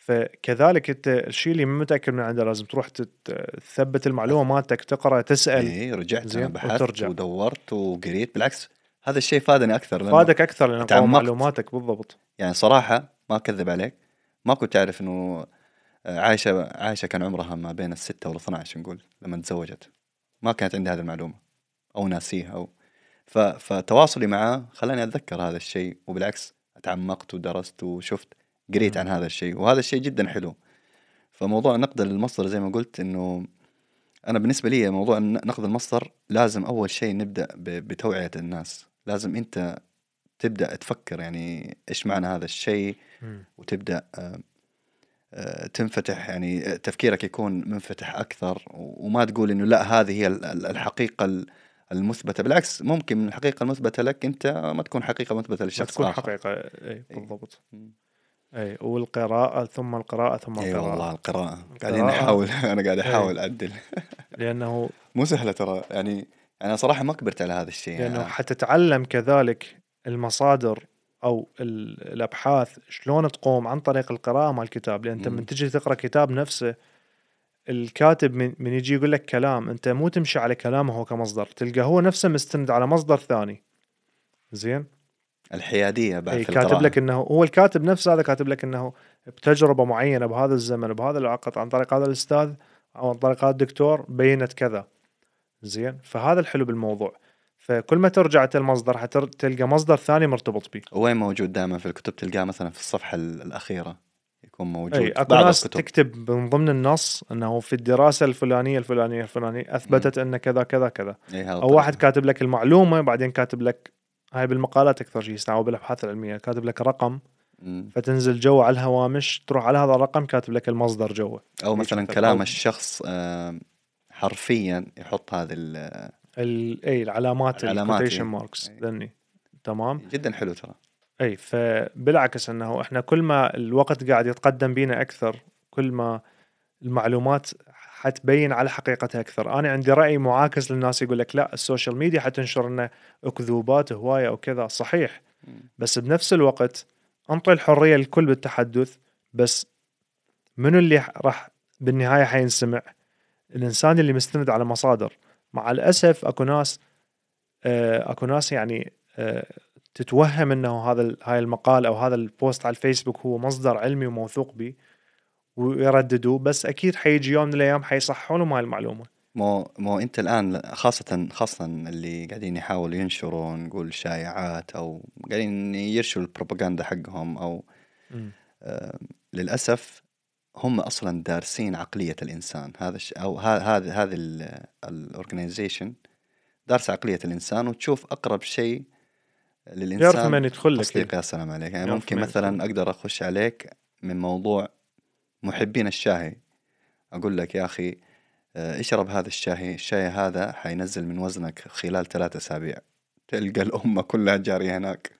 فكذلك أنت الشيء اللي ما متأكد من عنده لازم تروح تثبت المعلومة مالتك تقرأ تسأل إيه رجعت زين، أنا بحثت وترجع. ودورت وقريت بالعكس هذا الشيء فادني أكثر لأنه فادك أكثر لأن تعمقت. معلوماتك بالضبط يعني صراحة ما أكذب عليك ما كنت أعرف إنه عايشة عايشة كان عمرها ما بين الستة وال 12 نقول لما تزوجت ما كانت عندي هذه المعلومة أو ناسيها أو ف... فتواصلي معاه خلاني أتذكر هذا الشيء وبالعكس تعمقت ودرست وشفت قريت عن هذا الشيء وهذا الشيء جدا حلو. فموضوع نقد المصدر زي ما قلت إنه أنا بالنسبة لي موضوع نقد المصدر لازم أول شيء نبدأ بتوعية الناس. لازم أنت تبدأ تفكر يعني إيش معنى هذا الشيء. وتبدأ آه، آه، تنفتح يعني تفكيرك يكون منفتح أكثر وما تقول إنه لا هذه هي ال- ال- الحقيقة ال- المثبتة. بالعكس ممكن من الحقيقة المثبتة لك أنت ما تكون حقيقة مثبتة ما لشخص تكون آخر. حقيقة اي بالضبط. مم. إي والقراءة ثم القراءة ثم إي القراءة والله القراءة قاعدين القراءة. نحاول أنا قاعد. أحاول أعدل لأنه مو سهلة ترى يعني أنا صراحة ما كبرت على هذا الشيء لأنه يعني حتتعلم كذلك المصادر أو ال- الأبحاث شلون تقوم عن طريق القراءة مال الكتاب لأن أنت مم. من تجي تقرأ كتاب نفسه الكاتب من, من يجي يقول لك كلام أنت مو تمشي على كلامه هو كمصدر تلقى هو نفسه مستند على مصدر ثاني زين الحيادية بعد في كاتب. لك إنه هو الكاتب نفسه هذا كاتب لك إنه بتجربة معينة بهذا الزمن بهذا الوقت عن طريق هذا الأستاذ أو عن طريق هذا الدكتور بينت كذا. زين؟ فهذا الحلو بالموضوع. فكل ما ترجع المصدر حتلقى مصدر ثاني مرتبط به وين موجود دائما في الكتب؟ تلقاه مثلا في الصفحة ال- الأخيرة يكون موجود في أكو بعض ناس الكتب. تكتب من ضمن النص إنه في الدراسة الفلانية الفلانية الفلانية أثبتت ان كذا كذا كذا. إي هذا أو. واحد كاتب لك المعلومة بعدين كاتب لك هاي بالمقالات أكثر شيء يستعملوا بالأبحاث العلمية. كاتب لك رقم. فتنزل جوا على الهوامش تروح على هذا الرقم كاتب لك المصدر جوا أو مثلا كلام أو- الشخص حرفيا يحط هذه ال- إي العلامات ال quotation. marks. ذني. تمام؟ جدا حلو ترى. إي فبالعكس إنه إحنا كل ما الوقت قاعد يتقدم بينا أكثر كل ما المعلومات حتبين على حقيقتها أكثر. أنا عندي رأي معاكس للناس يقول لك لا ال social media حتنشر لنا أكذوبات هواية أو كذا. صحيح. بس بنفس الوقت أنطي الحرية للكل بالتحدث بس منو اللي راح بالنهاية حينسمع؟ الإنسان اللي مستند على مصادر. مع الأسف أكو ناس آه، أكو ناس يعني آه، تتوهم إنه هذا هاي المقال أو هذا البوست على الفيسبوك هو مصدر علمي وموثوق به. ويرددوه بس أكيد حيجي يوم من الأيام حيصححوا لهم هاي المعلومة. مو مو أنت الآن خاصة خاصة اللي قاعدين يحاولوا ينشروا نقول شائعات أو قاعدين يرشوا البروباغندا حقهم أو آه، للأسف هم أصلا دارسين عقلية الإنسان. هذا الش... أو هذا هذه الاورجنايزيشن دارسه عقلية الإنسان وتشوف أقرب شيء للإنسان. يعرف من يدخل لك. يا سلام عليك. يعني ممكن مثلا. أقدر أخش عليك من موضوع محبين الشاهي. أقول لك يا أخي آه، اشرب هذا الشاي الشاي هذا حينزل من وزنك خلال ثلاثة أسابيع. تلقى الأمة كلها جارية هناك.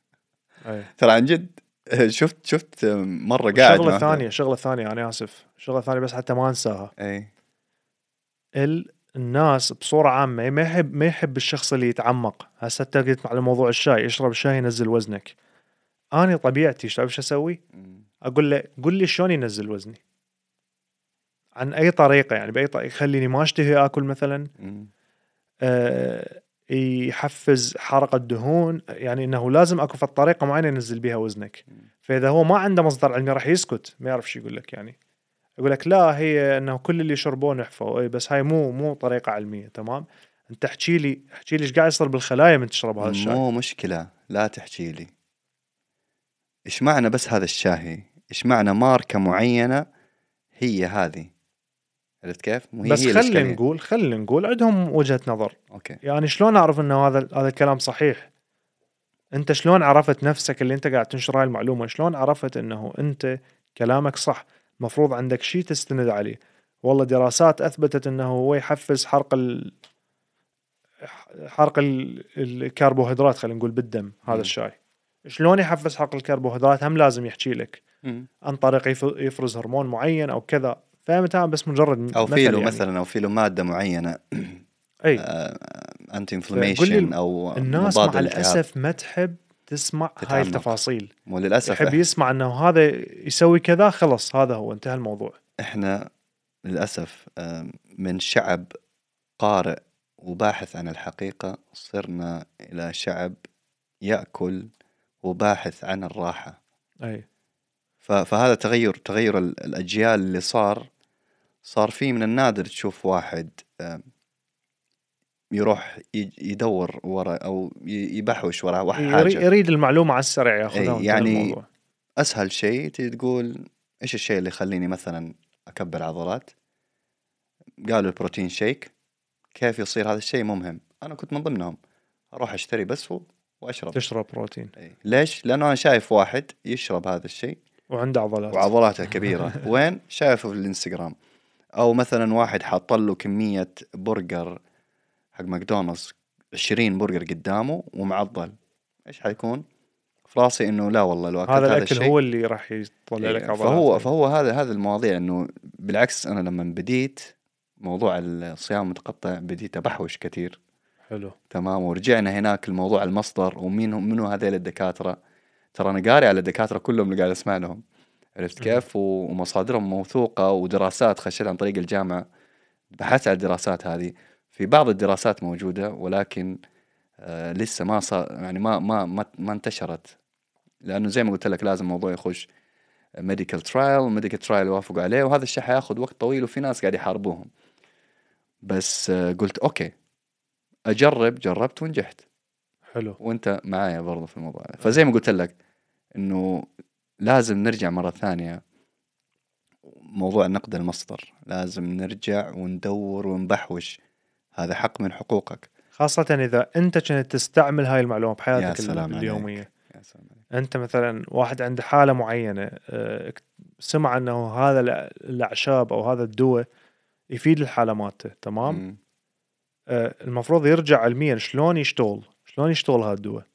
أي. ترى عن جد آه، شفت شفت آه، مرة قاعد واحدة- ثانية شغلة ثانية أنا آسف. شغلة ثانية بس حتى ما أنساها. أي. ال... الناس بصورة عامة ما يحب ما يحب الشخص اللي يتعمق. هسه أنت قلت على موضوع الشاي اشرب الشاي ينزل وزنك. أنا طبيعتي شو أسوي؟ مم. أقول له قل لي شلون ينزل وزني. عن أي طريقة يعني بأي طريقة. يخليني ما أشتهي آكل مثلا. آه، يحفز حرق الدهون يعني إنه لازم أكو في الطريقة معينة ينزل بها وزنك. فإذا هو ما عنده مصدر علمي راح يسكت. ما يعرف شو يقول لك يعني. يقول لك لا هي إنه كل اللي يشربون نحفوا اي بس هاي مو مو طريقة علمية. تمام؟ أنت احكي لي احكي لي إيش قاعد يصير بالخلايا من تشرب هذا الشاي. مو مشكلة. لا تحكي لي. إيش معنى بس هذا الشاي؟ إيش معنى ماركة معينة هي هذه؟ عرفت كيف؟ مو هي بس هي خلي الإشكالية. نقول خلي نقول عندهم وجهة نظر. أوكي. يعني شلون أعرف انه هذا هذا الكلام صحيح؟ أنت شلون عرفت نفسك اللي أنت قاعد تنشر هاي المعلومة؟ شلون عرفت إنه أنت كلامك صح؟ مفروض عندك شيء تستند عليه. والله دراسات أثبتت إنه هو يحفز حرق ال... حرق ال... الكربوهيدرات خلينا نقول بالدم هذا مم. الشاي. شلون يحفز حرق الكربوهيدرات؟ هم لازم يحكي لك. عن طريق يف- يفرز هرمون معين أو كذا. أنا بس مجرد أو في له يعني. مثلا أو في له مادة معينة. أي. انتي فقول انفلاميشن أو الناس مع. الأسف ما تحب تسمع هاي تتعمق. التفاصيل. وللاسف يحب يسمع إنه هذا يسوي كذا خلص هذا هو انتهى الموضوع. إحنا للأسف آم، من شعب قارئ وباحث عن الحقيقة صرنا إلى شعب يأكل وباحث عن الراحة. أي. فهذا تغير تغير ال- الأجيال اللي صار. صار في من النادر تشوف واحد يروح يدور ورا أو ي- يبحوش ورا واحد حاجة. يريد المعلومة على السريع ياخذها يعني الموضوع. أسهل شيء تقول إيش الشيء اللي يخليني مثلا أكبر عضلات؟ قالوا البروتين شيك. كيف يصير هذا الشيء؟ مو مهم. أنا كنت من ضمنهم. أروح أشتري بس وأشرب. تشرب بروتين. ليش؟ لأنه أنا شايف واحد يشرب هذا الشيء. وعنده عضلات. وعضلاته كبيرة. وين؟ شايفه في الإنستغرام. أو مثلا واحد حاط له كمية برجر حق ماكدونالدز 20 برجر قدامه ومعضل. إيش حيكون؟ في راسي إنه لا والله لو أكلت هذا هذا, الأكل الشيء هو اللي راح يطلع لك إيه، عضلات. فهو. فهو هذا هذا المواضيع إنه بالعكس أنا لما بديت موضوع الصيام المتقطع بديت أبحوش كثير. حلو. تمام. ورجعنا هناك الموضوع المصدر ومين هم منو هذيل الدكاترة؟ ترى أنا قاري على الدكاترة كلهم اللي قاعد أسمع لهم. عرفت. كيف؟ ومصادرهم موثوقة ودراسات خشيت عن طريق الجامعة. بحثت على الدراسات هذه. في بعض الدراسات موجودة ولكن آه لسه ما صار يعني ما ما ما, ما انتشرت. لأنه زي ما قلت لك لازم الموضوع يخش medical trial medical trial يوافقوا عليه وهذا الشيء حياخذ وقت طويل وفي ناس قاعد يحاربوهم. بس آه قلت okay أجرب جربت ونجحت. حلو. وأنت معايا برضو في الموضوع. فزي ما قلت لك إنه لازم نرجع مرة ثانية. موضوع نقد المصدر. لازم نرجع وندور ونبحوش. هذا حق من حقوقك. خاصة إذا أنت كنت تستعمل هاي المعلومة يا بحياتك سلام اليومية. عليك. يا سلام عليك. أنت مثلا واحد عنده حالة معينة آه، سمع أنه هذا الأ- الأعشاب أو هذا الدواء يفيد الحالة مالته تمام؟ مم. آه، المفروض يرجع علميا شلون يشتغل؟ شلون يشتغل هذا الدواء؟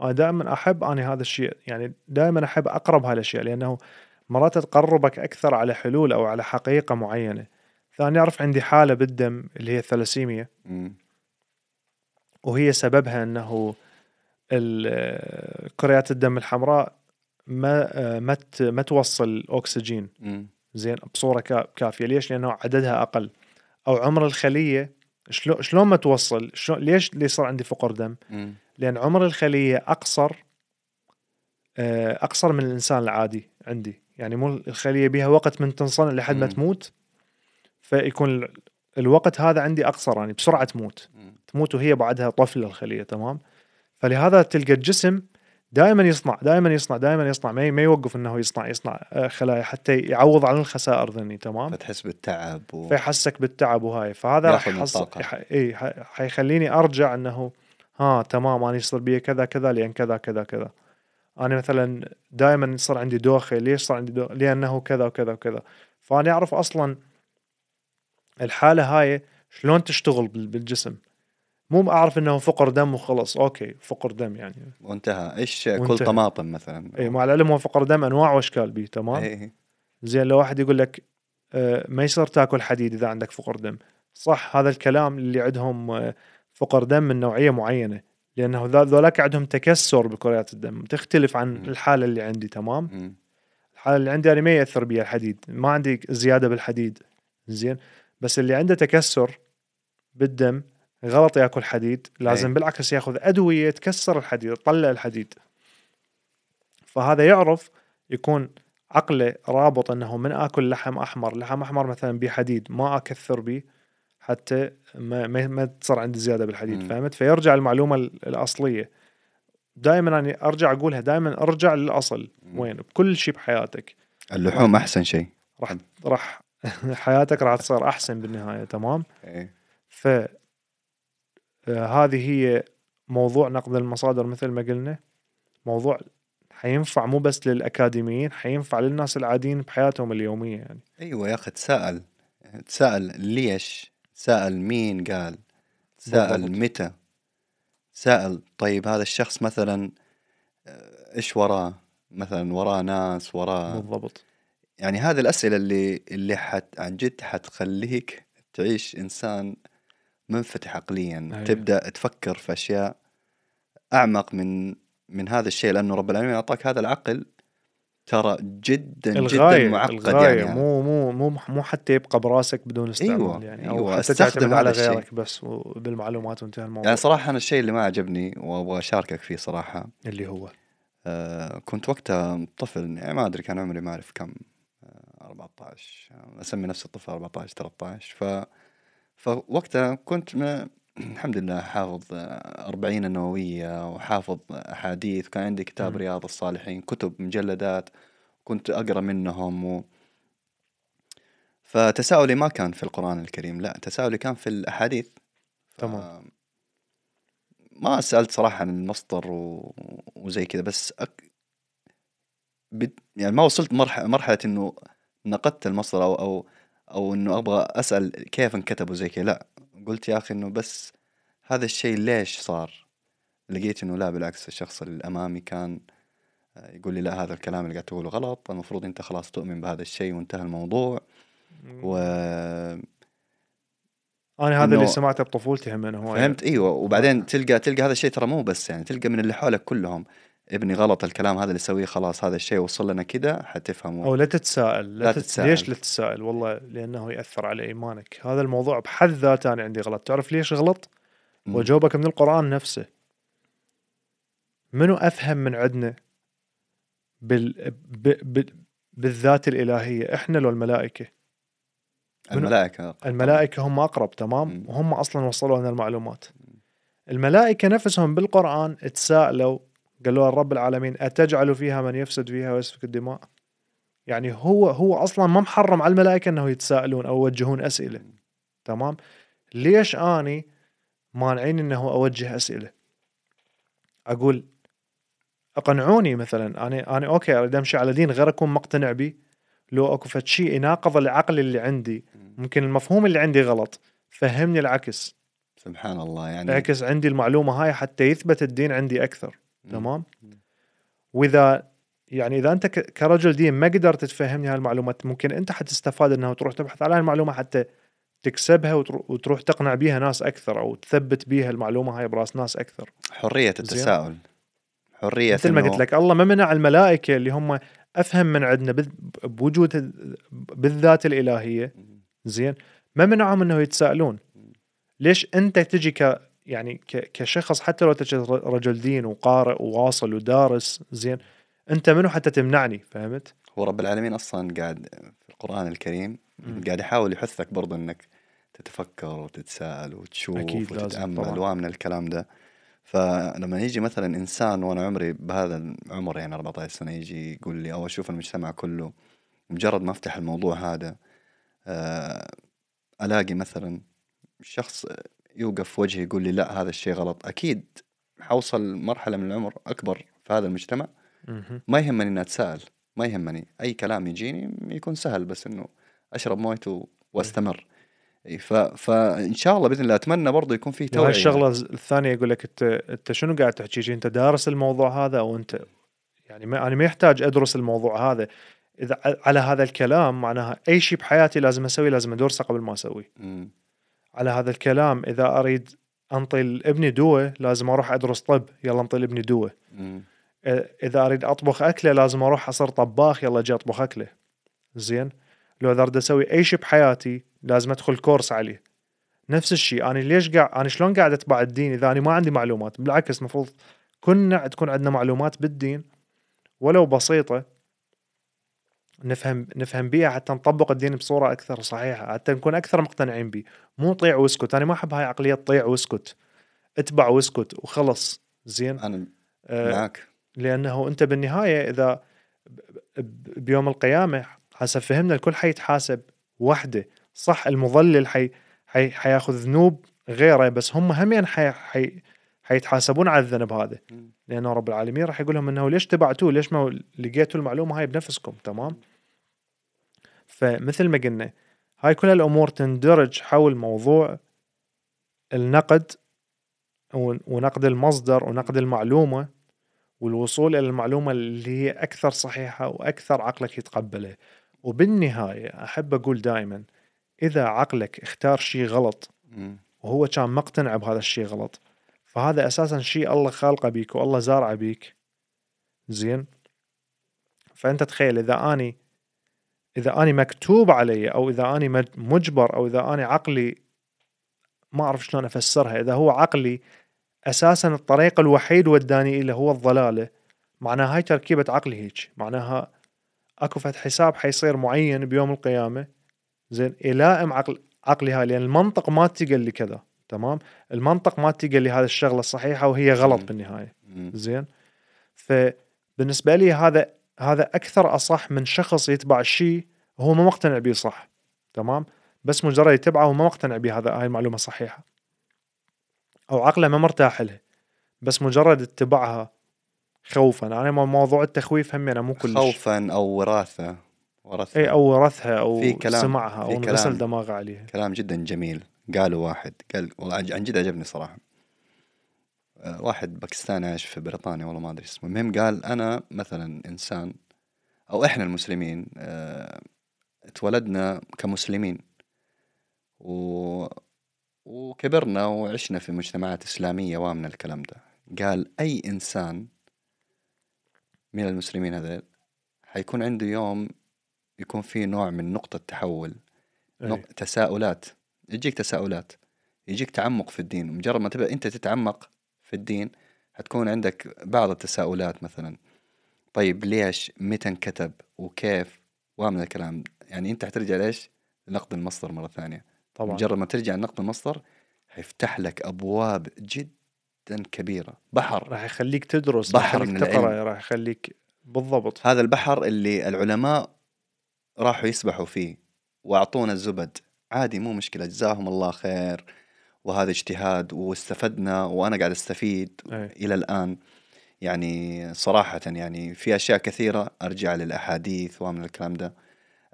أنا دائما أحب اني هذا الشيء يعني دائما أحب أقرب هاي الاشياء لأنه مرات تقربك أكثر على حلول أو على حقيقة معينة ثاني أعرف عندي حالة بالدم اللي هي الثلاسيميا. وهي سببها إنه كريات الدم الحمراء ما ما ما توصل أكسجين. زين بصورة كا- كافية ليش؟ لأنه عددها أقل أو عمر الخلية شلون شلون ما توصل شلون ليش اللي صار عندي فقر دم؟ لأن عمر الخليه أقصر آه، أقصر من الإنسان العادي عندي يعني مو الخليه بها وقت من تنصنع لحد ما. تموت فيكون ال- الوقت هذا عندي أقصر يعني بسرعة تموت. تموت وهي بعدها طفله الخليه تمام فلهذا تلقى الجسم دائما يصنع دائما يصنع دائما يصنع ما ما يوقف إنه يصنع يصنع آه، خلايا حتى يعوض عن الخسائر ذني تمام فتحس بالتعب و... فيحسك بالتعب وهاي فهذا راح ياخذ من يحصل الطاقة. يح... اي ح- حيخليني أرجع إنه ها تمام أنا يصير بي كذا كذا لأن كذا كذا كذا. أنا مثلا دائما يصير عندي دوخة ليش صار عندي دوخة؟ لأنه كذا وكذا وكذا. فأنا أعرف أصلا الحالة هاي شلون تشتغل بال- بالجسم. مو أعرف إنه فقر دم وخلص. okay فقر دم يعني. وانتهى. إيش كل. طماطم مثلا؟ اي مع العلم هو فقر دم أنواع وأشكال بيه تمام؟ إيه. زين لو واحد يقول لك آه، ما يصير تاكل حديد إذا عندك فقر دم. صح هذا الكلام اللي عندهم آه، فقر دم من نوعية معينة لأنه ذولاك عندهم تكسر بكريات الدم تختلف عن. الحالة اللي عندي تمام. الحالة اللي عندي أنا ما ياثر بي الحديد ما عندي زيادة بالحديد زين بس اللي عنده تكسر بالدم غلط يأكل حديد لازم أي. بالعكس يأخذ أدوية تكسر الحديد تطلع الحديد فهذا يعرف يكون عقله رابط إنه من آكل لحم أحمر لحم أحمر مثلا بحديد ما أكثر به حتى ما, ما, ما تصير عندي زيادة بالحديد مم. فهمت؟ فيرجع المعلومة ال- الأصلية. دائما أنا أرجع أقولها دائما أرجع للأصل. مم. وين؟ بكل شيء بحياتك. اللحوم أحسن شيء راح راح حياتك راح تصير أحسن بالنهاية تمام؟ إيه. ف آه، هذه هي موضوع نقد المصادر مثل ما قلنا. موضوع حينفع مو بس للأكاديميين حينفع للناس العاديين بحياتهم اليومية يعني. أيوه يا أخي تساءل. تساءل ليش؟ تساءل مين؟ قال. تساءل بالضبط. متى؟ تساءل طيب هذا الشخص مثلا آه، إيش وراه؟ مثلا وراه ناس وراه بالضبط. يعني هذه الأسئلة اللي اللي حت عن جد حتخليك تعيش إنسان منفتح عقليا. أيوة. تبدأ تفكر في أشياء أعمق من من هذا الشيء لأنه رب العالمين أعطاك هذا العقل ترى جدا الغاية جدا معقد الغاية. يعني. مو مو مو مو حتى يبقى براسك بدون استعمال أيوة، يعني. أو أيوة، حتى تعتمد على هذا الشيء. غيرك بس بالمعلومات وانتهى الموضوع. يعني صراحة أنا الشيء اللي ما عجبني وأبغى أشاركك فيه صراحة اللي هو؟ آه كنت وقتها طفل يعني ما أدري كان عمري ما أعرف كم آه 14 آه، أسمي نفسي الطفل 14 13 ف فوقتها كنت الحمد لله حافظ آه، أربعين النووية وحافظ أحاديث وكان عندي كتاب مم. رياض الصالحين كتب مجلدات كنت أقرأ منهم و... فتساؤلي ما كان في القرآن الكريم لا تساؤلي كان في الأحاديث ف- تمام. ما سألت صراحة عن المصدر و... وزي كذا بس أك... بت... يعني ما وصلت مرحلة مرحلة إنه نقدت المصدر أو أو أو إنه أبغى أسأل كيف انكتب وزي كذا لا قلت يا أخي إنه بس هذا الشيء ليش صار؟ لقيت إنه لا بالعكس الشخص اللي أمامي كان آه، يقول لي لا هذا الكلام اللي قاعد تقوله غلط المفروض أنت خلاص تؤمن بهذا الشيء وانتهى الموضوع. و أنا هذا اللي سمعته بطفولتي هم هو فهمت؟ إيوه. وبعدين تلقى تلقى هذا الشيء ترى مو بس يعني تلقى من اللي حولك كلهم. ابني غلط الكلام هذا اللي يسويه خلاص هذا الشيء وصل لنا كذا حتفهمه أو لا تتساءل لا, لا تت... تتساءل. ليش لا تتساءل؟ والله لأنه يأثر على إيمانك. هذا الموضوع بحد ذاته أنا عندي غلط. تعرف ليش غلط؟ مم. وجاوبك من القرآن نفسه. منو أفهم من عندنا بال... ب... ب... بالذات الإلهية؟ إحنا لو الملائكة. الملائكة. الملائكة هم أقرب تمام. وهم أصلا وصلوا لنا المعلومات. الملائكة نفسهم بالقرآن تساءلوا قالوا رب العالمين أتجعل فيها من يفسد فيها ويسفك الدماء؟ يعني هو هو أصلا ما محرم على الملائكة إنه يتساءلون أو يوجهون أسئلة. تمام؟ ليش أني مانعين إنه أوجه أسئلة؟ أقول أقنعوني مثلا أنا أنا okay أريد أمشي على دين غير أكون مقتنع به. لو أكو فد شيء يناقض العقل اللي عندي ممكن المفهوم اللي عندي غلط فهمني العكس. سبحان الله يعني اعكس عندي المعلومة هاي حتى يثبت الدين عندي أكثر. مم. تمام. وإذا يعني إذا أنت كرجل دين ما قدرت تفهمني هالمعلومات ممكن أنت حتستفاد انه تروح تبحث على هالمعلومة حتى تكسبها وترو- وتروح تقنع بيها ناس أكثر أو تثبت بيها المعلومة هاي برأس ناس أكثر. حرية التساؤل. حرية مثل ما قلت لك الله ما منع الملائكة اللي هم أفهم من عندنا بوجود ال- بالذات الإلهية. زين؟ ما منعهم إنه يتساءلون. ليش أنت تجي يعني. كشخص حتى لو تجي رجل دين وقارئ وواصل ودارس زين أنت منو حتى تمنعني فهمت؟ هو رب العالمين أصلا قاعد في القرآن الكريم مم. قاعد يحاول يحثك برضه إنك تتفكر وتتساءل وتشوف أكيد وتتأمل. ومن الكلام ده فلما يجي مثلا إنسان وأنا عمري بهذا العمر يعني 14 سنة يجي يقول لي أو أشوف المجتمع كله مجرد ما أفتح الموضوع هذا آه، ألاقي مثلا شخص يوقف في وجهي يقول لي لا هذا الشيء غلط. أكيد حوصل مرحلة من العمر أكبر في هذا المجتمع. ما يهمني اني اتساءل ما يهمني. أي كلام يجيني يكون سهل بس إنه أشرب مويته وأستمر. ف... فان شاء الله بإذن الله أتمنى برضه يكون في توعية. الشغله الثانية يقول لك أنت أنت شنو قاعد تحكي؟ أنت دارس الموضوع هذا أو أنت يعني ما أنا ما يحتاج أدرس الموضوع هذا. إذا على هذا الكلام معناها أي شيء بحياتي لازم أسويه لازم أدرسه قبل ما أسويه. على هذا الكلام إذا أريد انطي لابني دواء لازم أروح أدرس طب. يلا انطي لابني. إ- إذا أريد أطبخ أكلة لازم أروح أصير طباخ. يلا أجي أطبخ أكلة. زين؟ لو إذا أريد أسوي أي شيء بحياتي لازم أدخل كورس عليه. نفس الشيء أنا ليش قاعد أنا شلون قاعد أتبع الدين إذا أنا ما عندي معلومات؟ بالعكس المفروض كنا تكون عندنا معلومات بالدين ولو بسيطة نفهم نفهم بيها حتى نطبق الدين بصورة أكثر صحيحة حتى نكون أكثر مقتنعين به مو طيع واسكت أنا ما أحب هاي عقلية طيع واسكت. اتبع واسكت وخلص. زين؟ أنا آه معك. لأنه أنت بالنهاية إذا بيوم القيامة حسب فهمنا الكل حيتحاسب وحده. صح المضلل حي حي حياخذ ذنوب غيره بس هم همين حي حي حيتحاسبون على الذنب هذا. لأنه رب العالمين راح يقول لهم إنه ليش تبعتوه؟ ليش ما لقيتوا المعلومة هاي بنفسكم؟ تمام؟ فمثل ما قلنا هاي كل الأمور تندرج حول موضوع النقد ون- ونقد المصدر ونقد المعلومة والوصول إلى المعلومة اللي هي أكثر صحيحة وأكثر عقلك يتقبله. وبالنهاية أحب أقول دائما إذا عقلك اختار شيء غلط. وهو كان مقتنع بهذا الشيء غلط فهذا أساسا شيء الله خالقه بيك والله زارعه بيك. زين؟ فأنت تخيل إذا أني إذا أني مكتوب علي أو إذا أني مج- مجبر أو إذا أني عقلي ما أعرف شلون أفسرها إذا هو عقلي أساسا الطريق الوحيد وداني إلى هو الضلالة معناها هاي تركيبة عقلي هيك معناها أكو فد حساب حيصير معين بيوم القيامة. زين؟ يلائم عقل عقلي هاي لأن المنطق ما قال لي كذا. تمام؟ المنطق ما قال لي هذا الشغلة الصحيحه وهي غلط. بالنهاية. زين؟ فبالنسبة لي هذا هذا أكثر أصح من شخص يتبع شيء هو ما مقتنع به صح. تمام؟ بس مجرد يتبعه وما مقتنع بهذا هاي المعلومة صحيحة. أو عقله ما مرتاح لها بس مجرد اتباعها خوفا. أنا مو- موضوع التخويف هم أنا مو كلش. خوفا أو وراثة. ورثها إي أو ورثها أو في كلام- سمعها أو انغسل. دماغه عليها كلام جدا جميل. قاله واحد قال والله عن جد عجبني صراحة. آه، واحد باكستاني عايش في بريطانيا والله ما أدري اسمه. المهم قال أنا مثلا إنسان أو إحنا المسلمين آه، اتولدنا كمسلمين. و... وكبرنا وعشنا في مجتمعات إسلامية وامن الكلام ده. قال أي إنسان من المسلمين هذول حيكون عنده يوم يكون فيه نوع من نقطة تحول. نق- تساؤلات. يجيك تساؤلات يجيك تعمق في الدين مجرد ما تبدأ أنت تتعمق في الدين حتكون عندك بعض التساؤلات مثلا. طيب ليش متى انكتب وكيف؟ ومن الكلام. يعني أنت حترجع ليش؟ لنقد المصدر مرة ثانية. طبعا. مجرد ما ترجع لنقد المصدر حيفتح لك أبواب جدا كبيرة. بحر. راح يخليك تدرس بحر راح يخليك العلم. راح يخليك بالضبط. هذا البحر اللي العلماء راحوا يسبحوا فيه وأعطونا الزبد. عادي مو مشكلة جزاهم الله خير. وهذا اجتهاد واستفدنا وأنا قاعد أستفيد أي. إلى الآن. يعني صراحة يعني في أشياء كثيرة أرجع للأحاديث ومن الكلام ده.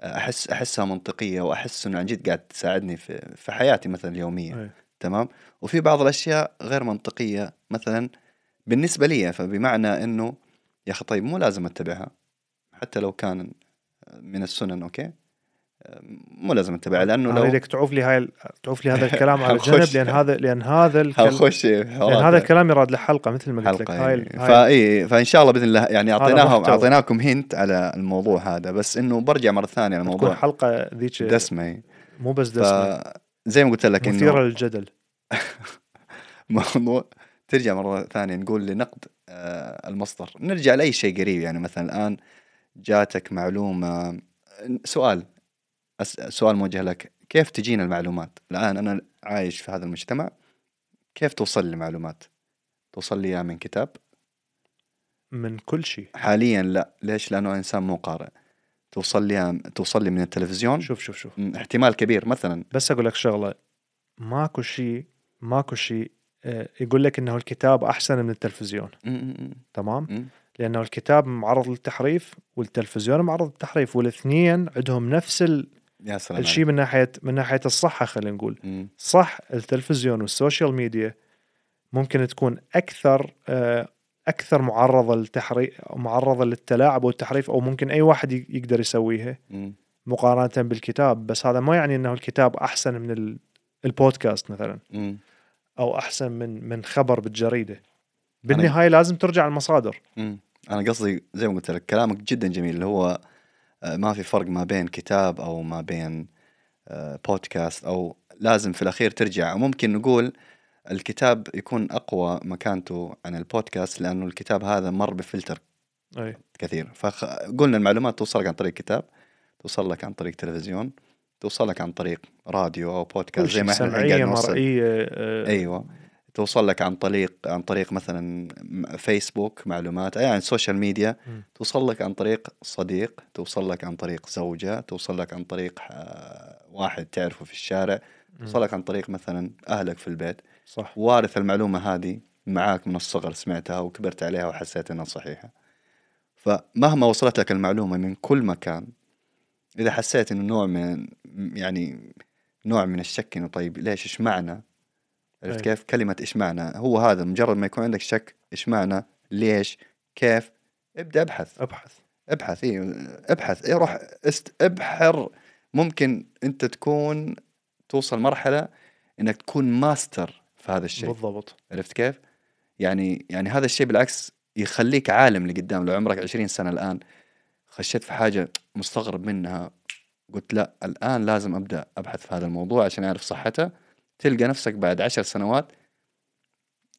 أحس أحسها منطقية وأحس إنه عن جد قاعد تساعدني في في حياتي مثلا اليومية. أي. تمام؟ وفي بعض الأشياء غير منطقية مثلا بالنسبة لي فبمعنى إنه يا أخي طيب مو لازم أتبعها. حتى لو كان من السنن أوكي؟ مو لازم اتبعها لأنه لو اريدك تعوف لي هاي تعوف لي هذا الكلام على. جنب لأن هذا لأن هذا الكلام حنخش لأن هذا الكلام يراد له حلقه مثل ما قلت لك. هاي. هاي فاي فإن شاء الله بإذن الله يعني اعطيناهم. أعطيناكم هنت على الموضوع هذا بس إنه برجع مرة ثانية تكون الموضوع. حلقة ذيك دسمة مو بس دسمة. فزي ما قلت لك مثيرة انه للجدل. موضوع ترجع مرة ثانية نقول لنقد آه، المصدر. نرجع لأي شيء قريب يعني مثلا الآن جاتك معلومة سؤال سؤال موجه لك. كيف تجينا المعلومات؟ الآن أنا عايش في هذا المجتمع. كيف توصل لي معلومات توصل لي إياها من كتاب؟ من كل شيء. حاليا لا. ليش؟ لأنه إنسان مو قارئ. توصل لي توصل لي من التلفزيون. شوف شوف شوف. احتمال كبير مثلا. بس أقول لك شغلة. ماكو شيء ماكو شيء آه، يقول لك إنه الكتاب أحسن من التلفزيون. تمام؟ لأنه الكتاب معرض للتحريف والتلفزيون معرض للتحريف والإثنين عندهم نفس. يا سلام الشيء من ناحيه من ناحية الصحة خلينا نقول مم. صح التلفزيون وال social media ممكن تكون أكثر آه، أكثر معرضة للتحريف معرضة للتلاعب والتحريف أو ممكن أي واحد يقدر يسويها مم. مقارنة بالكتاب بس هذا ما يعني إنه الكتاب أحسن من ال- البودكاست مثلا مم. أو أحسن من من خبر بالجريدة بالنهاية لازم ترجع المصادر مم. أنا قصدي زي ما قلت لك كلامك جدا جميل اللي هو ما في فرق ما بين كتاب أو ما بين آه، بودكاست أو لازم في الأخير ترجع. وممكن نقول الكتاب يكون أقوى مكانته عن البودكاست لأنه الكتاب هذا مر بفلتر أي. كثير. فقلنا المعلومات توصل لك عن طريق كتاب توصل لك عن طريق تلفزيون توصل لك عن طريق راديو أو بودكاست زي ما إحنا الحين سمعيه قاعد نوصل. مرئية آه، أيوه. توصل لك عن طريق عن طريق مثلا فيسبوك معلومات يعني ال social media. توصل لك عن طريق صديق توصل لك عن طريق زوجة توصل لك عن طريق آه، واحد تعرفه في الشارع توصل لك عن طريق مثلا أهلك في البيت. صح. وارث المعلومة هذه معاك من الصغر سمعتها وكبرت عليها وحسيت إنها صحيحة. فمهما وصلت لك المعلومة من كل مكان إذا حسيت إنه نوع من يعني نوع من الشك إنه طيب ليش إيش معنى؟ عرفت أي. كيف؟ كلمة إيش معنى هو هذا مجرد ما يكون عندك شك إيش معنى ليش كيف؟ ابدأ ابحث. أبحث. ابحث إيه ابحث. إيه روح است ابحر. ممكن أنت تكون توصل مرحلة إنك تكون ماستر في هذا الشيء. بالضبط. عرفت كيف؟ يعني يعني هذا الشيء بالعكس يخليك عالم لقدام لو عمرك 20 سنة الآن خشيت في حاجة مستغرب منها قلت لا الآن لازم أبدأ أبحث في هذا الموضوع عشان أعرف صحته تلقى نفسك بعد عشر سنوات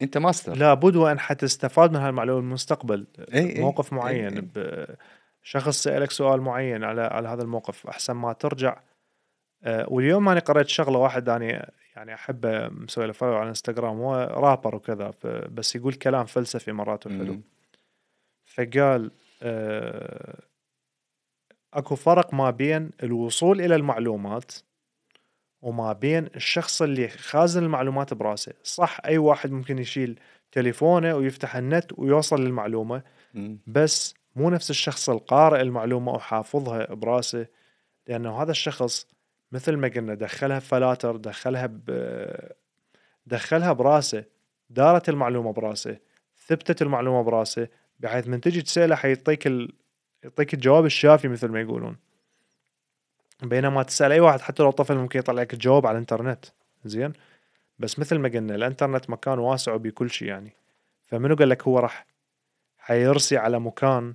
أنت ماستر لابد وأن حتستفاد من هالمعلومة بالمستقبل إي. موقف إي معين إي. بشخص سألك سؤال معين على على هذا الموقف أحسن ما ترجع آه، واليوم أنا قريت شغلة واحد اني يعني أحبه مسوي له follow على الانستغرام هو رابر وكذا بس يقول كلام فلسفي مرات حلو. فقال آه، أكو فرق ما بين الوصول إلى المعلومات وما بين الشخص اللي خازن المعلومات براسه صح أي واحد ممكن يشيل تليفونه ويفتح النت ويوصل للمعلومة. بس مو نفس الشخص القارئ المعلومة وحافظها براسه لأنه هذا الشخص مثل ما قلنا دخلها بفلاتر دخلها ب دخلها براسه دارت المعلومة براسه ثبتت المعلومة براسه بحيث من تجي تسأله حيعطيك ال... يعطيك الجواب الشافي مثل ما يقولون بينما تسأل أي واحد حتى لو طفل ممكن يطلع لك الجواب على الإنترنت. زين؟ بس مثل ما قلنا الإنترنت مكان واسع بكل شيء يعني. فمنو قال لك هو راح؟ حيرسي على مكان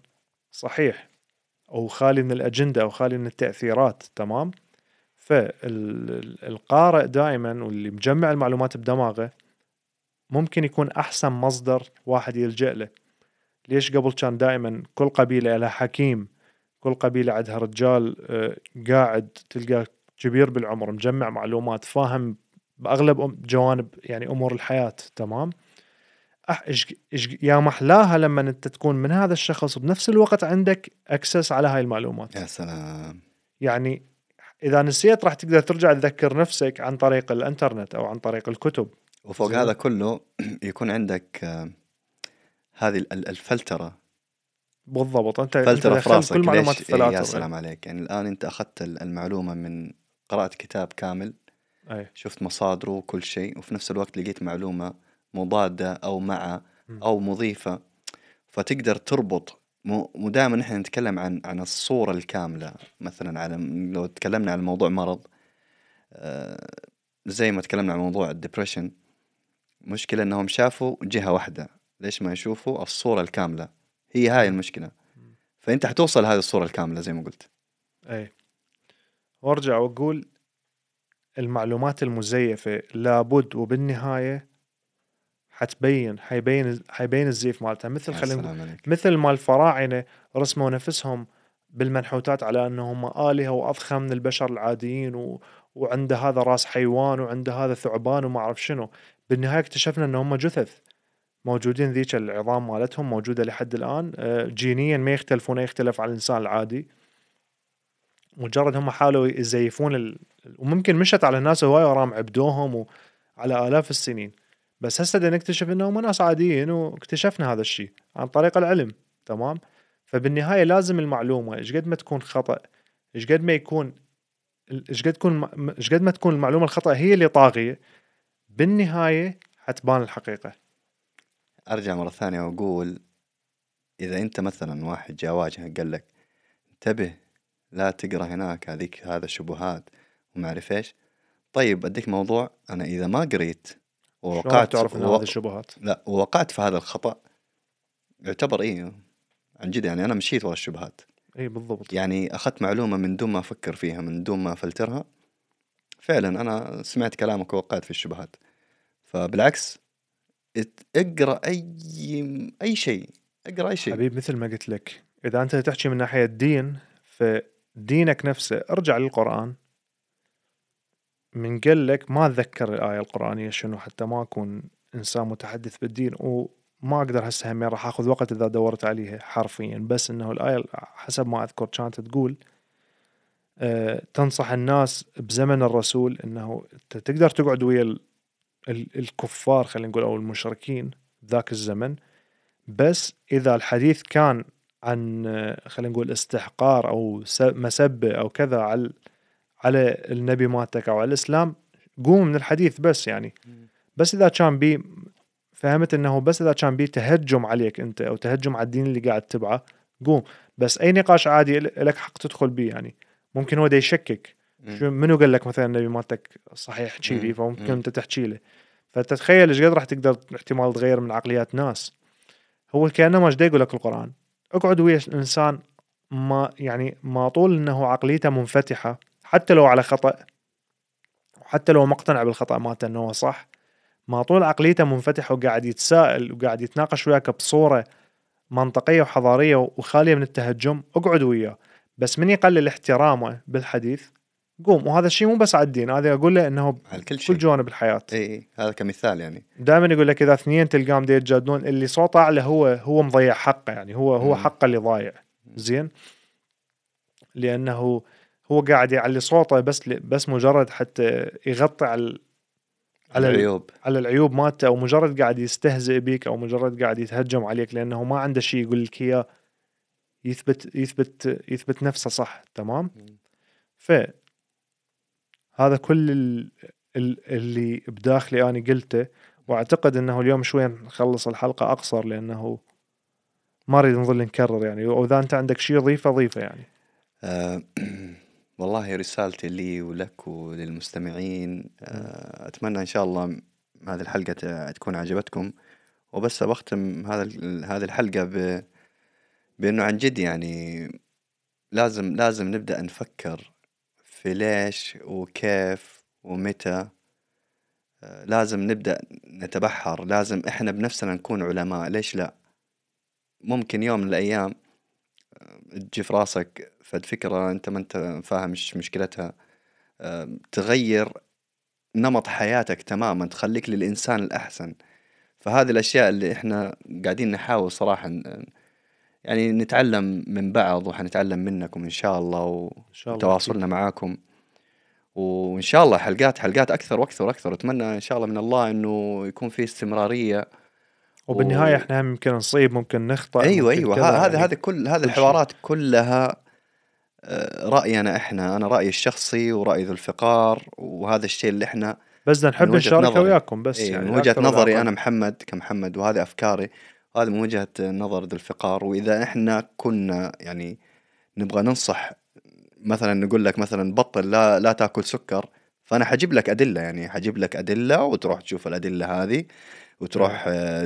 صحيح أو خالي من الأجندة أو خالي من التأثيرات تمام؟ فالقارئ دائما واللي مجمع المعلومات بدماغه ممكن يكون أحسن مصدر واحد يلجأ له. ليش قبل كان دائما كل قبيلة لها حكيم كل قبيلة عندها رجال آه، قاعد تلقاه كبير بالعمر مجمع معلومات فاهم بأغلب أم- جوانب يعني أمور الحياة تمام؟ أح إش إش يا محلاها لما أنت تكون من هذا الشخص وبنفس الوقت عندك اكسس على هاي المعلومات. يا سلام. يعني إذا نسيت راح تقدر ترجع تذكر نفسك عن طريق الإنترنت أو عن طريق الكتب. وفوق. هذا كله يكون عندك آه، هذه ال- الفلترة بالضبط. انت فلترة انت في راسك كل معلومات ليش؟ إيه، يا الفلاتر سلام عليك. يعني الآن أنت أخذت ال- المعلومة من قرأت كتاب كامل أي. شفت مصادره وكل شيء وفي نفس الوقت لقيت معلومة مضادة أو مع م. أو مضيفة. فتقدر تربط مو مو دائما نحن نتكلم عن عن الصورة الكاملة. مثلا على لو تكلمنا عن موضوع مرض آه، زي ما تكلمنا عن موضوع الدبريشن مشكلة إنهم شافوا جهة واحدة. ليش ما يشوفوا؟ الصورة الكاملة. هي هاي المشكلة. فأنت حتوصل هذه الصورة الكاملة زي ما قلت. أي. وأرجع وأقول المعلومات المزيفة لابد وبالنهاية حتبين حيبين حيبين الزيف مالتها. مثل خلينا مثل ما الفراعنة رسموا نفسهم بالمنحوتات على أنهم آلهة وأضخم من البشر العاديين و... وعنده هذا راس حيوان وعنده هذا ثعبان وما أعرف شنو. بالنهاية اكتشفنا ان هم جثث. موجودين ذيك العظام مالتهم موجودة لحد الآن. آه، جينيا ما يختلفون يختلف عن الإنسان العادي. مجرد هم حاولوا يزيفون ال... وممكن مشت على الناس هواي ورام عبدوهم وعلى آلاف السنين. بس هسه نكتشف إنهم ناس عاديين واكتشفنا هذا الشيء عن طريق العلم تمام؟ فبالنهاية لازم المعلومة إيش قد ما تكون خطأ إيش قد ما يكون إيش قد تكون إيش قد ما تكون المعلومة الخطأ هي اللي طاغية بالنهاية حتبان الحقيقة. أرجع مرة ثانية وأقول إذا أنت مثلا واحد جا واجهك قال لك انتبه لا تقرأ هناك هذيك هذا شبهات وما أعرف إيش. طيب أديك موضوع أنا إذا ما قريت ووقعت تعرف ووق- هذه الشبهات؟ لا ووقعت في هذا الخطأ يعتبر إيه عن جد يعني أنا مشيت ورا الشبهات. اي بالضبط. يعني أخذت معلومة من دون ما أفكر فيها من دون ما افلترها فعلا أنا سمعت كلامك ووقعت في الشبهات. فبالعكس أقرأ أي أي شيء أقرأ أي شيء. حبيب مثل ما قلت لك إذا أنت تحكي من ناحية دين فدينك نفسه ارجع للقرآن. من قال لك ما أتذكر الآية القرآنية شنو حتى ما أكون إنسان متحدث بالدين وما أقدر هسه همين راح آخذ وقت إذا دورت عليها حرفيا. بس إنه الآية حسب ما أذكر كانت تقول آه، تنصح الناس بزمن الرسول إنه انت تقدر تقعد ويا الكفار خلينا نقول أو المشركين ذاك الزمن. بس إذا الحديث كان عن خلينا نقول استحقار أو مسبة أو كذا على على النبي مالتك أو على الإسلام قوم من الحديث بس يعني. بس إذا كان بي فهمت إنه بس إذا كان بي تهجم عليك أنت أو تهجم على الدين اللي قاعد تتبعه قوم. بس أي نقاش عادي لك حق تدخل بيه يعني. ممكن هو دا يشكك. شو منو قال لك مثلا النبي مالتك صحيح احكي لي مم. فممكن مم. انت تحكي له. فتتخيل إيش قد راح تقدر احتمال تغير من عقليات ناس. هو كانما إيش دا يقول لك القرآن. اقعد ويا الانسان ما يعني ما طول إنه عقليته منفتحة حتى لو على خطأ وحتى لو مقتنع بالخطأ مالته إنه هو صح ما طول عقليته منفتحة وقاعد يتساءل وقاعد يتناقش وياك بصورة منطقية وحضارية وخالية من التهجم. اقعد وياه. بس من يقلل احترامه بالحديث قوم وهذا الشيء مو بس على الدين هذا أقول له إنه على كل شيء. كل جوانب الحياة. إي هذا كمثال يعني. دائما يقول لك إذا اثنين تلقاهم دي يتجادلون اللي صوته أعلى هو هو مضيع حقه يعني هو هو. حقه اللي ضايع. زين؟ لأنه هو قاعد يعلي صوته بس بس مجرد حتى يغطي على على ال- العيوب. على العيوب مالته أو مجرد قاعد يستهزئ بيك أو مجرد قاعد يتهجم عليك لأنه ما عنده شيء يقول لك إياه يثبت يثبت يثبت نفسه صح تمام؟ ف هذا كل ال- ال- اللي بداخلي أنا قلته وأعتقد إنه اليوم شوي نخلص الحلقة أقصر لأنه ما أريد نظل نكرر يعني. وإذا أنت عندك شيء ضيفة ضيفة يعني. آه والله رسالتي لي ولك وللمستمعين. آه أتمنى إن شاء الله هذه الحلقة تكون عجبتكم. وبس بختم هذا هذه الحلقة ب بإنه عن جد يعني لازم لازم نبدأ نفكر في ليش وكيف ومتى آه، لازم نبدأ نتبحر لازم إحنا بنفسنا نكون علماء ليش لا؟ ممكن يوم من الأيام آه، تجي في راسك فد فكرة أنت ما أنت فاهم إيش مشكلتها آه، تغير نمط حياتك تماما تخليك للإنسان الأحسن. فهذه الأشياء اللي إحنا قاعدين نحاول صراحة ن- يعني نتعلم من بعض وحنتعلم منكم إن شاء الله إن شاء الله وتواصلنا معاكم وإن شاء الله حلقات حلقات أكثر وأكثر وأكثر أتمنى إن شاء الله من الله إنه يكون في استمرارية وبالنهاية و- إحنا هم يمكن نصيب ممكن نخطأ أيوه ممكن أيوه هذا يعني. هذا كل هذه. الحوارات كلها آه، رأينا إحنا أنا رأيي الشخصي ورأي ذو الفقار وهذا الشيء اللي إحنا بس نحب نشاركه. وياكم بس إيه يعني من وجهة نظري. أنا محمد كمحمد وهذه أفكاري وهذه من وجهة نظر ذو الفقار وإذا إحنا كنا يعني نبغى ننصح مثلا نقول لك مثلا بطل لا لا تأكل سكر فأنا حجيب لك أدلة يعني حجيب لك أدلة وتروح تشوف الأدلة هذه وتروح آه،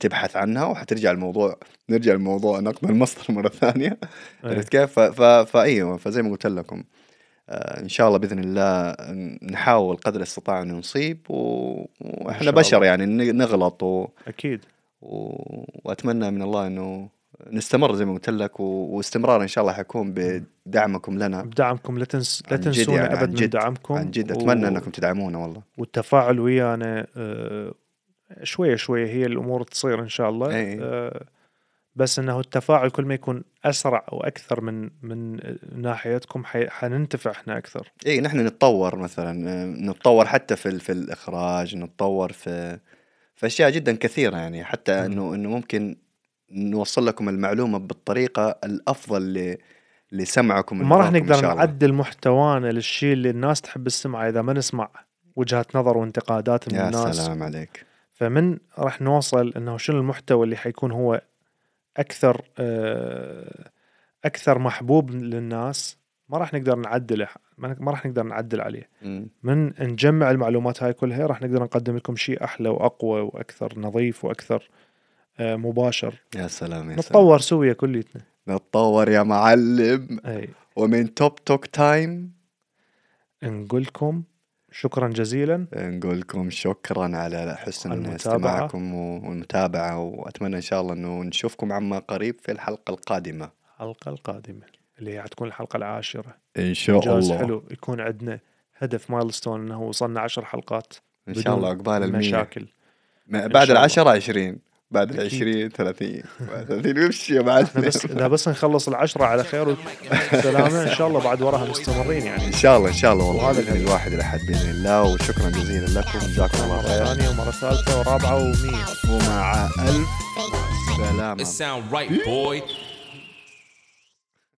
تبحث عنها وحترجع الموضوع نرجع الموضوع نقد المصدر مرة ثانية إيه. عرفت كيف؟ ف- ف- فايوه فزي ما قلت لكم آه، إن شاء الله بإذن الله نحاول قدر الاستطاعه انه نصيب و... وإحنا بشر. يعني نغلط و... أكيد. وأتمنى من الله إنه نستمر زي ما قلت لك و... واستمرار إن شاء الله حيكون بدعمكم لنا. بدعمكم. لا تنس لا تنسونا يعني، عن أبد من جد- دعمكم. عن جد. و- اتمنى إنكم تدعمونا والله. والتفاعل ويانا آه، شوية شوية هي الأمور تصير إن شاء الله. إيه. آه، بس إنه التفاعل كل ما يكون أسرع وأكثر من من ناحيتكم حي- حننتفع إحنا أكثر. اي نحن نتطور مثلا آه، نتطور حتى في في الإخراج نتطور في في اشياء جدا كثيرة يعني حتى مم. انه إنه ممكن نوصل لكم المعلومة بالطريقة الأفضل ل... اللي سمعكم ما راح نقدر. نعدل محتوانا للشيء اللي الناس تحب تسمعه إذا ما نسمع وجهات نظر وانتقادات من يا الناس سلام عليك فمن راح نوصل إنه شنو المحتوى اللي حيكون هو أكثر آه، أكثر محبوب للناس ما راح نقدر نعدله ما راح نقدر نعدل عليه. من نجمع المعلومات هاي كلها راح نقدر نقدم لكم شيء أحلى وأقوى وأكثر نظيف وأكثر آه، مباشر. يا سلام يا سلام. نتطور سويا كليتنا. نتطور يا معلم. أي. ومن توب توك تايم نقول لكم شكرا جزيلا. نقول لكم شكرا على حسن. استماعكم والمتابعة وأتمنى إن شاء الله أنه نشوفكم عما قريب في الحلقة القادمة. الحلقة القادمة. اللي هي حتكون الحلقة العاشرة. إن شاء جاز الله. حلو. يكون عندنا هدف مايلستون إنه وصلنا عشر حلقات إن شاء الله عقبال المية. مشاكل. بعد. العشرة عشرين. بعد أكيد. العشرين ثلاثين. بعد ثلاثين يمشي يا معلم؟ إحنا بس إذا بس نخلص العشرة على خير وسلامة إن شاء الله بعد وراها مستمرين يعني. إن شاء الله إن شاء الله. والله الهدف. الواحد الأحد بإذن الله. وشكرا جزيلا لكم. جزاكم الله مرة خير ثانية ومرة ثالثة ورابعة ومية. ومع ألف سلامة.